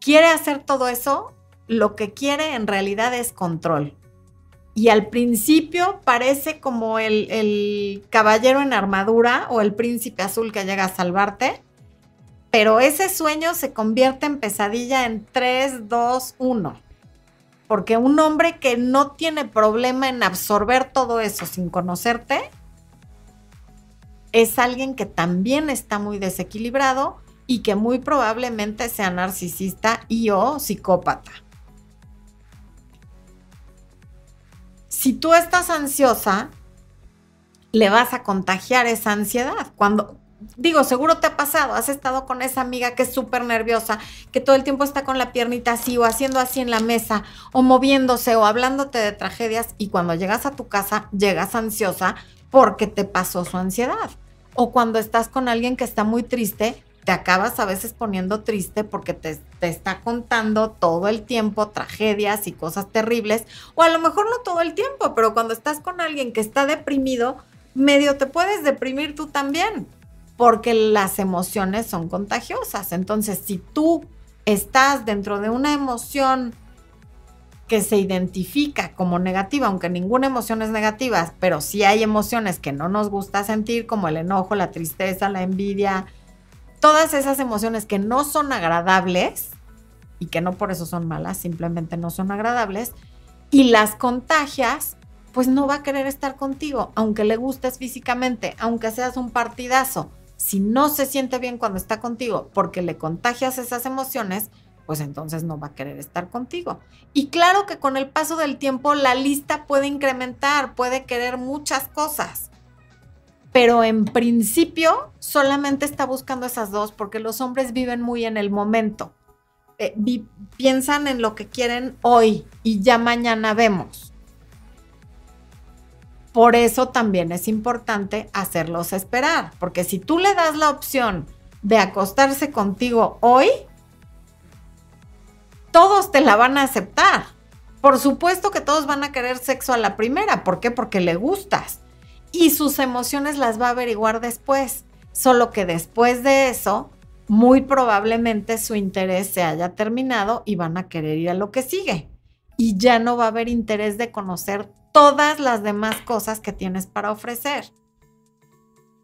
quiere hacer todo eso, lo que quiere en realidad es control y al principio parece como el, caballero en armadura o el príncipe azul que llega a salvarte, pero ese sueño se convierte en pesadilla en 3, 2, 1. Porque un hombre que no tiene problema en absorber todo eso sin conocerte, es alguien que también está muy desequilibrado y que muy probablemente sea narcisista y o psicópata. si tú estás ansiosa, le vas a contagiar esa ansiedad. Cuando, digo, seguro te ha pasado, has estado con esa amiga que es súper nerviosa, que todo el tiempo está con la piernita así o haciendo así en la mesa o moviéndose o hablándote de tragedias y cuando llegas a tu casa llegas ansiosa porque te pasó su ansiedad. O cuando estás con alguien que está muy triste, te acabas a veces poniendo triste porque te, está contando todo el tiempo tragedias y cosas terribles, o a lo mejor no todo el tiempo, pero cuando estás con alguien que está deprimido, medio te puedes deprimir tú también, porque las emociones son contagiosas. Entonces, si tú estás dentro de una emoción que se identifica como negativa, aunque ninguna emoción es negativa, pero sí hay emociones que no nos gusta sentir, como el enojo, la tristeza, la envidia, todas esas emociones que no son agradables y que no por eso son malas, simplemente no son agradables, y las contagias, pues no va a querer estar contigo, aunque le gustes físicamente, aunque seas un partidazo. Si no se siente bien cuando está contigo porque le contagias esas emociones, pues entonces no va a querer estar contigo. Y claro que con el paso del tiempo la lista puede incrementar, puede querer muchas cosas pero en principio solamente está buscando esas dos porque los hombres viven muy en el momento. Eh, piensan en lo que quieren hoy y ya mañana vemos. Por eso también es importante hacerlos esperar, porque si tú le das la opción de acostarse contigo hoy, todos te la van a aceptar. Por supuesto que todos van a querer sexo a la primera. ¿Por qué? Porque le gustas y sus emociones las va a averiguar después. Solo que después de eso, muy probablemente su interés se haya terminado y van a querer ir a lo que sigue. Y ya no va a haber interés de conocer todas las demás cosas que tienes para ofrecer.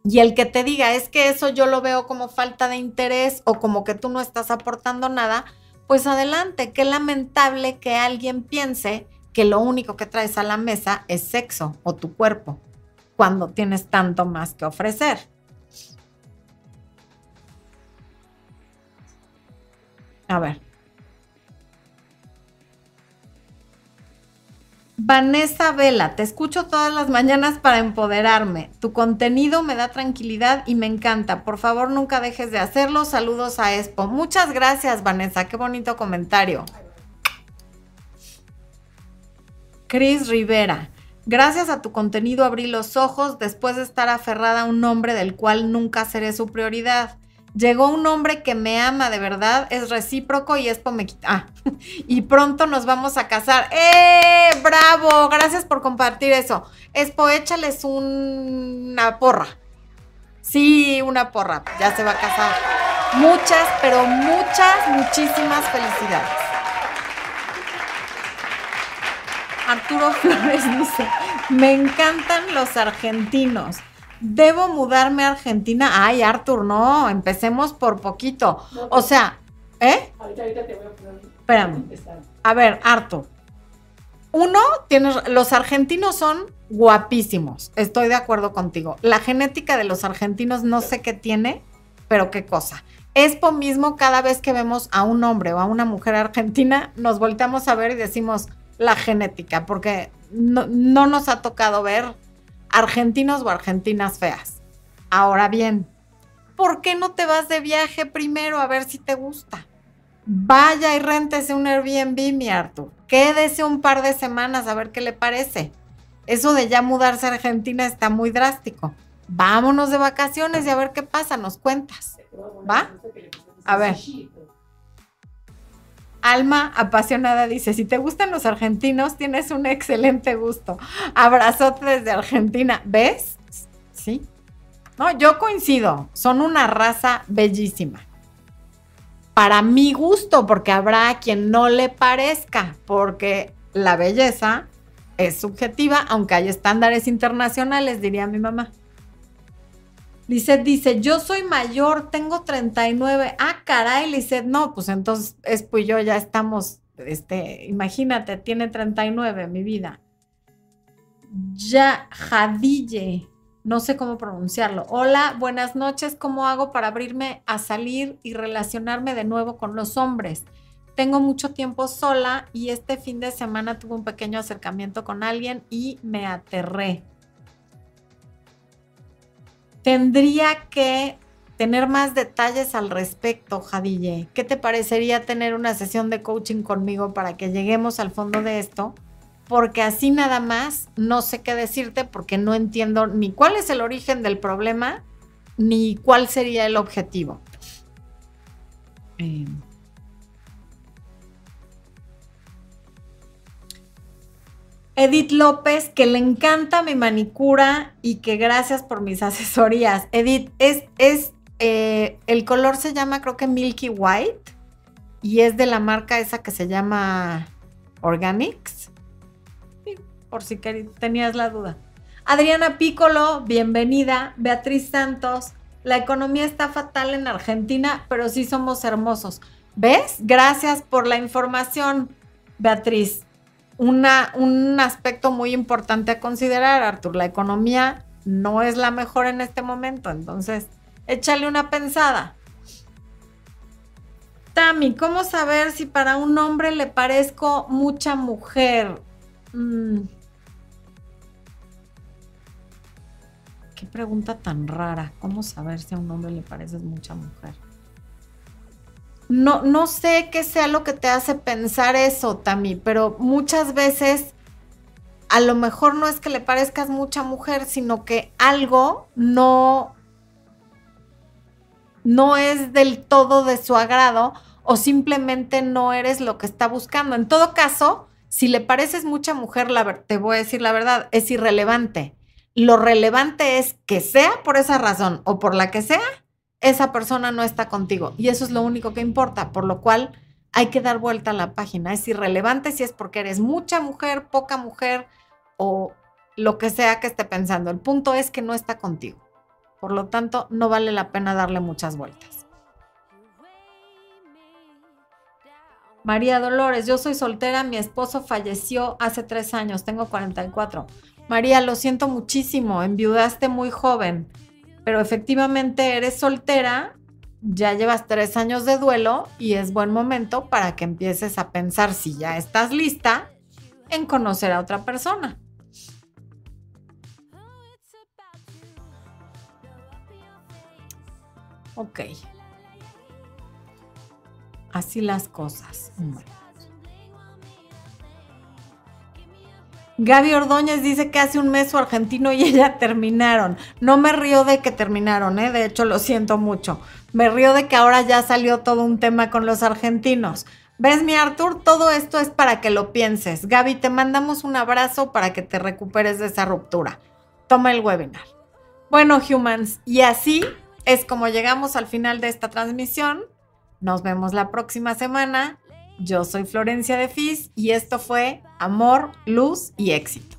Y el que te diga es que eso yo lo veo como falta de interés o como que tú no estás aportando nada, pues adelante, qué lamentable que alguien piense que lo único que traes a la mesa es sexo o tu cuerpo, cuando tienes tanto más que ofrecer. A ver. Vanessa Vela, te escucho todas las mañanas para empoderarme. Tu contenido me da tranquilidad y me encanta. Por favor, nunca dejes de hacerlo. Saludos a Expo. Muchas gracias, Vanessa. Qué bonito comentario. Cris Rivera, gracias a tu contenido abrí los ojos después de estar aferrada a un nombre del cual nunca seré su prioridad. Llegó un hombre que me ama de verdad, es recíproco y es me Ah, y pronto nos vamos a casar. ¡Eh! ¡Bravo! Gracias por compartir eso. Espo, échales una porra. Sí, una porra. Ya se va a casar. Muchas, pero muchas, muchísimas felicidades. Arturo Flores dice, me encantan los argentinos. Debo mudarme a Argentina. Ay, Artur, no, empecemos por poquito. o sea, ¿eh? Ahorita, ahorita te voy a poner. Espérame. A ver, Artur. Uno, tienes, los argentinos son guapísimos. Estoy de acuerdo contigo. La genética de los argentinos no sé qué tiene, pero qué cosa. Es por mismo cada vez que vemos a un hombre o a una mujer argentina, nos volteamos a ver y decimos la genética, porque no, no nos ha tocado ver argentinos o argentinas feas. Ahora bien, ¿por qué no te vas de viaje primero a ver si te gusta? Vaya y réntese un Airbnb, mi Arthur. Quédese un par de semanas a ver qué le parece. Eso de ya mudarse a Argentina está muy drástico. Vámonos de vacaciones y a ver qué pasa, nos cuentas. ¿Va? A ver. Alma apasionada dice, si te gustan los argentinos, tienes un excelente gusto. Abrazote desde Argentina. ¿Ves? Sí. No, yo coincido. Son una raza bellísima. Para mi gusto, porque habrá quien no le parezca, porque la belleza es subjetiva, aunque hay estándares internacionales, diría mi mamá. Lisette dice, yo soy mayor, tengo 39. Ah, caray, Lisette, no, pues entonces es pues yo ya estamos, este, imagínate, tiene 39, mi vida. Ya, Jadille, no sé cómo pronunciarlo. Hola, buenas noches, ¿cómo hago para abrirme a salir y relacionarme de nuevo con los hombres? Tengo mucho tiempo sola y este fin de semana tuve un pequeño acercamiento con alguien y me aterré tendría que tener más detalles al respecto, Jadille. ¿Qué te parecería tener una sesión de coaching conmigo para que lleguemos al fondo de esto? Porque así nada más no sé qué decirte porque no entiendo ni cuál es el origen del problema ni cuál sería el objetivo. Eh, Edith López, que le encanta mi manicura y que gracias por mis asesorías. Edith, es, es eh, el color se llama creo que Milky White y es de la marca esa que se llama Organics. por si tenías la duda. Adriana Piccolo, bienvenida. Beatriz Santos, la economía está fatal en Argentina, pero sí somos hermosos. ¿Ves? Gracias por la información, Beatriz un aspecto muy importante a considerar, Artur. La economía no es la mejor en este momento, entonces échale una pensada. Tami, ¿cómo saber si para un hombre le parezco mucha mujer? Mm. Qué pregunta tan rara. ¿Cómo saber si a un hombre le pareces mucha mujer? No, no sé qué sea lo que te hace pensar eso, Tami, pero muchas veces a lo mejor no es que le parezcas mucha mujer, sino que algo no, no es del todo de su agrado o simplemente no eres lo que está buscando. En todo caso, si le pareces mucha mujer, la, te voy a decir la verdad, es irrelevante. Lo relevante es que sea por esa razón o por la que sea, esa persona no está contigo. Y eso es lo único que importa, por lo cual hay que dar vuelta a la página. Es irrelevante si es porque eres mucha mujer, poca mujer o lo que sea que esté pensando. El punto es que no está contigo. Por lo tanto, no vale la pena darle muchas vueltas. María Dolores, yo soy soltera, mi esposo falleció hace tres años, tengo 44. María, lo siento muchísimo, enviudaste muy joven, pero efectivamente eres soltera, ya llevas tres años de duelo y es buen momento para que empieces a pensar si ya estás lista en conocer a otra persona. Ok. Así las cosas. Gaby Ordóñez dice que hace un mes su argentino y ella terminaron. No me río de que terminaron, ¿eh? de hecho lo siento mucho. Me río de que ahora ya salió todo un tema con los argentinos. ¿Ves, mi Artur? Todo esto es para que lo pienses. Gaby, te mandamos un abrazo para que te recuperes de esa ruptura. Toma el webinar. Bueno, humans, y así es como llegamos al final de esta transmisión. Nos vemos la próxima semana. Yo soy Florencia de Fis y esto fue Amor, Luz y Éxito.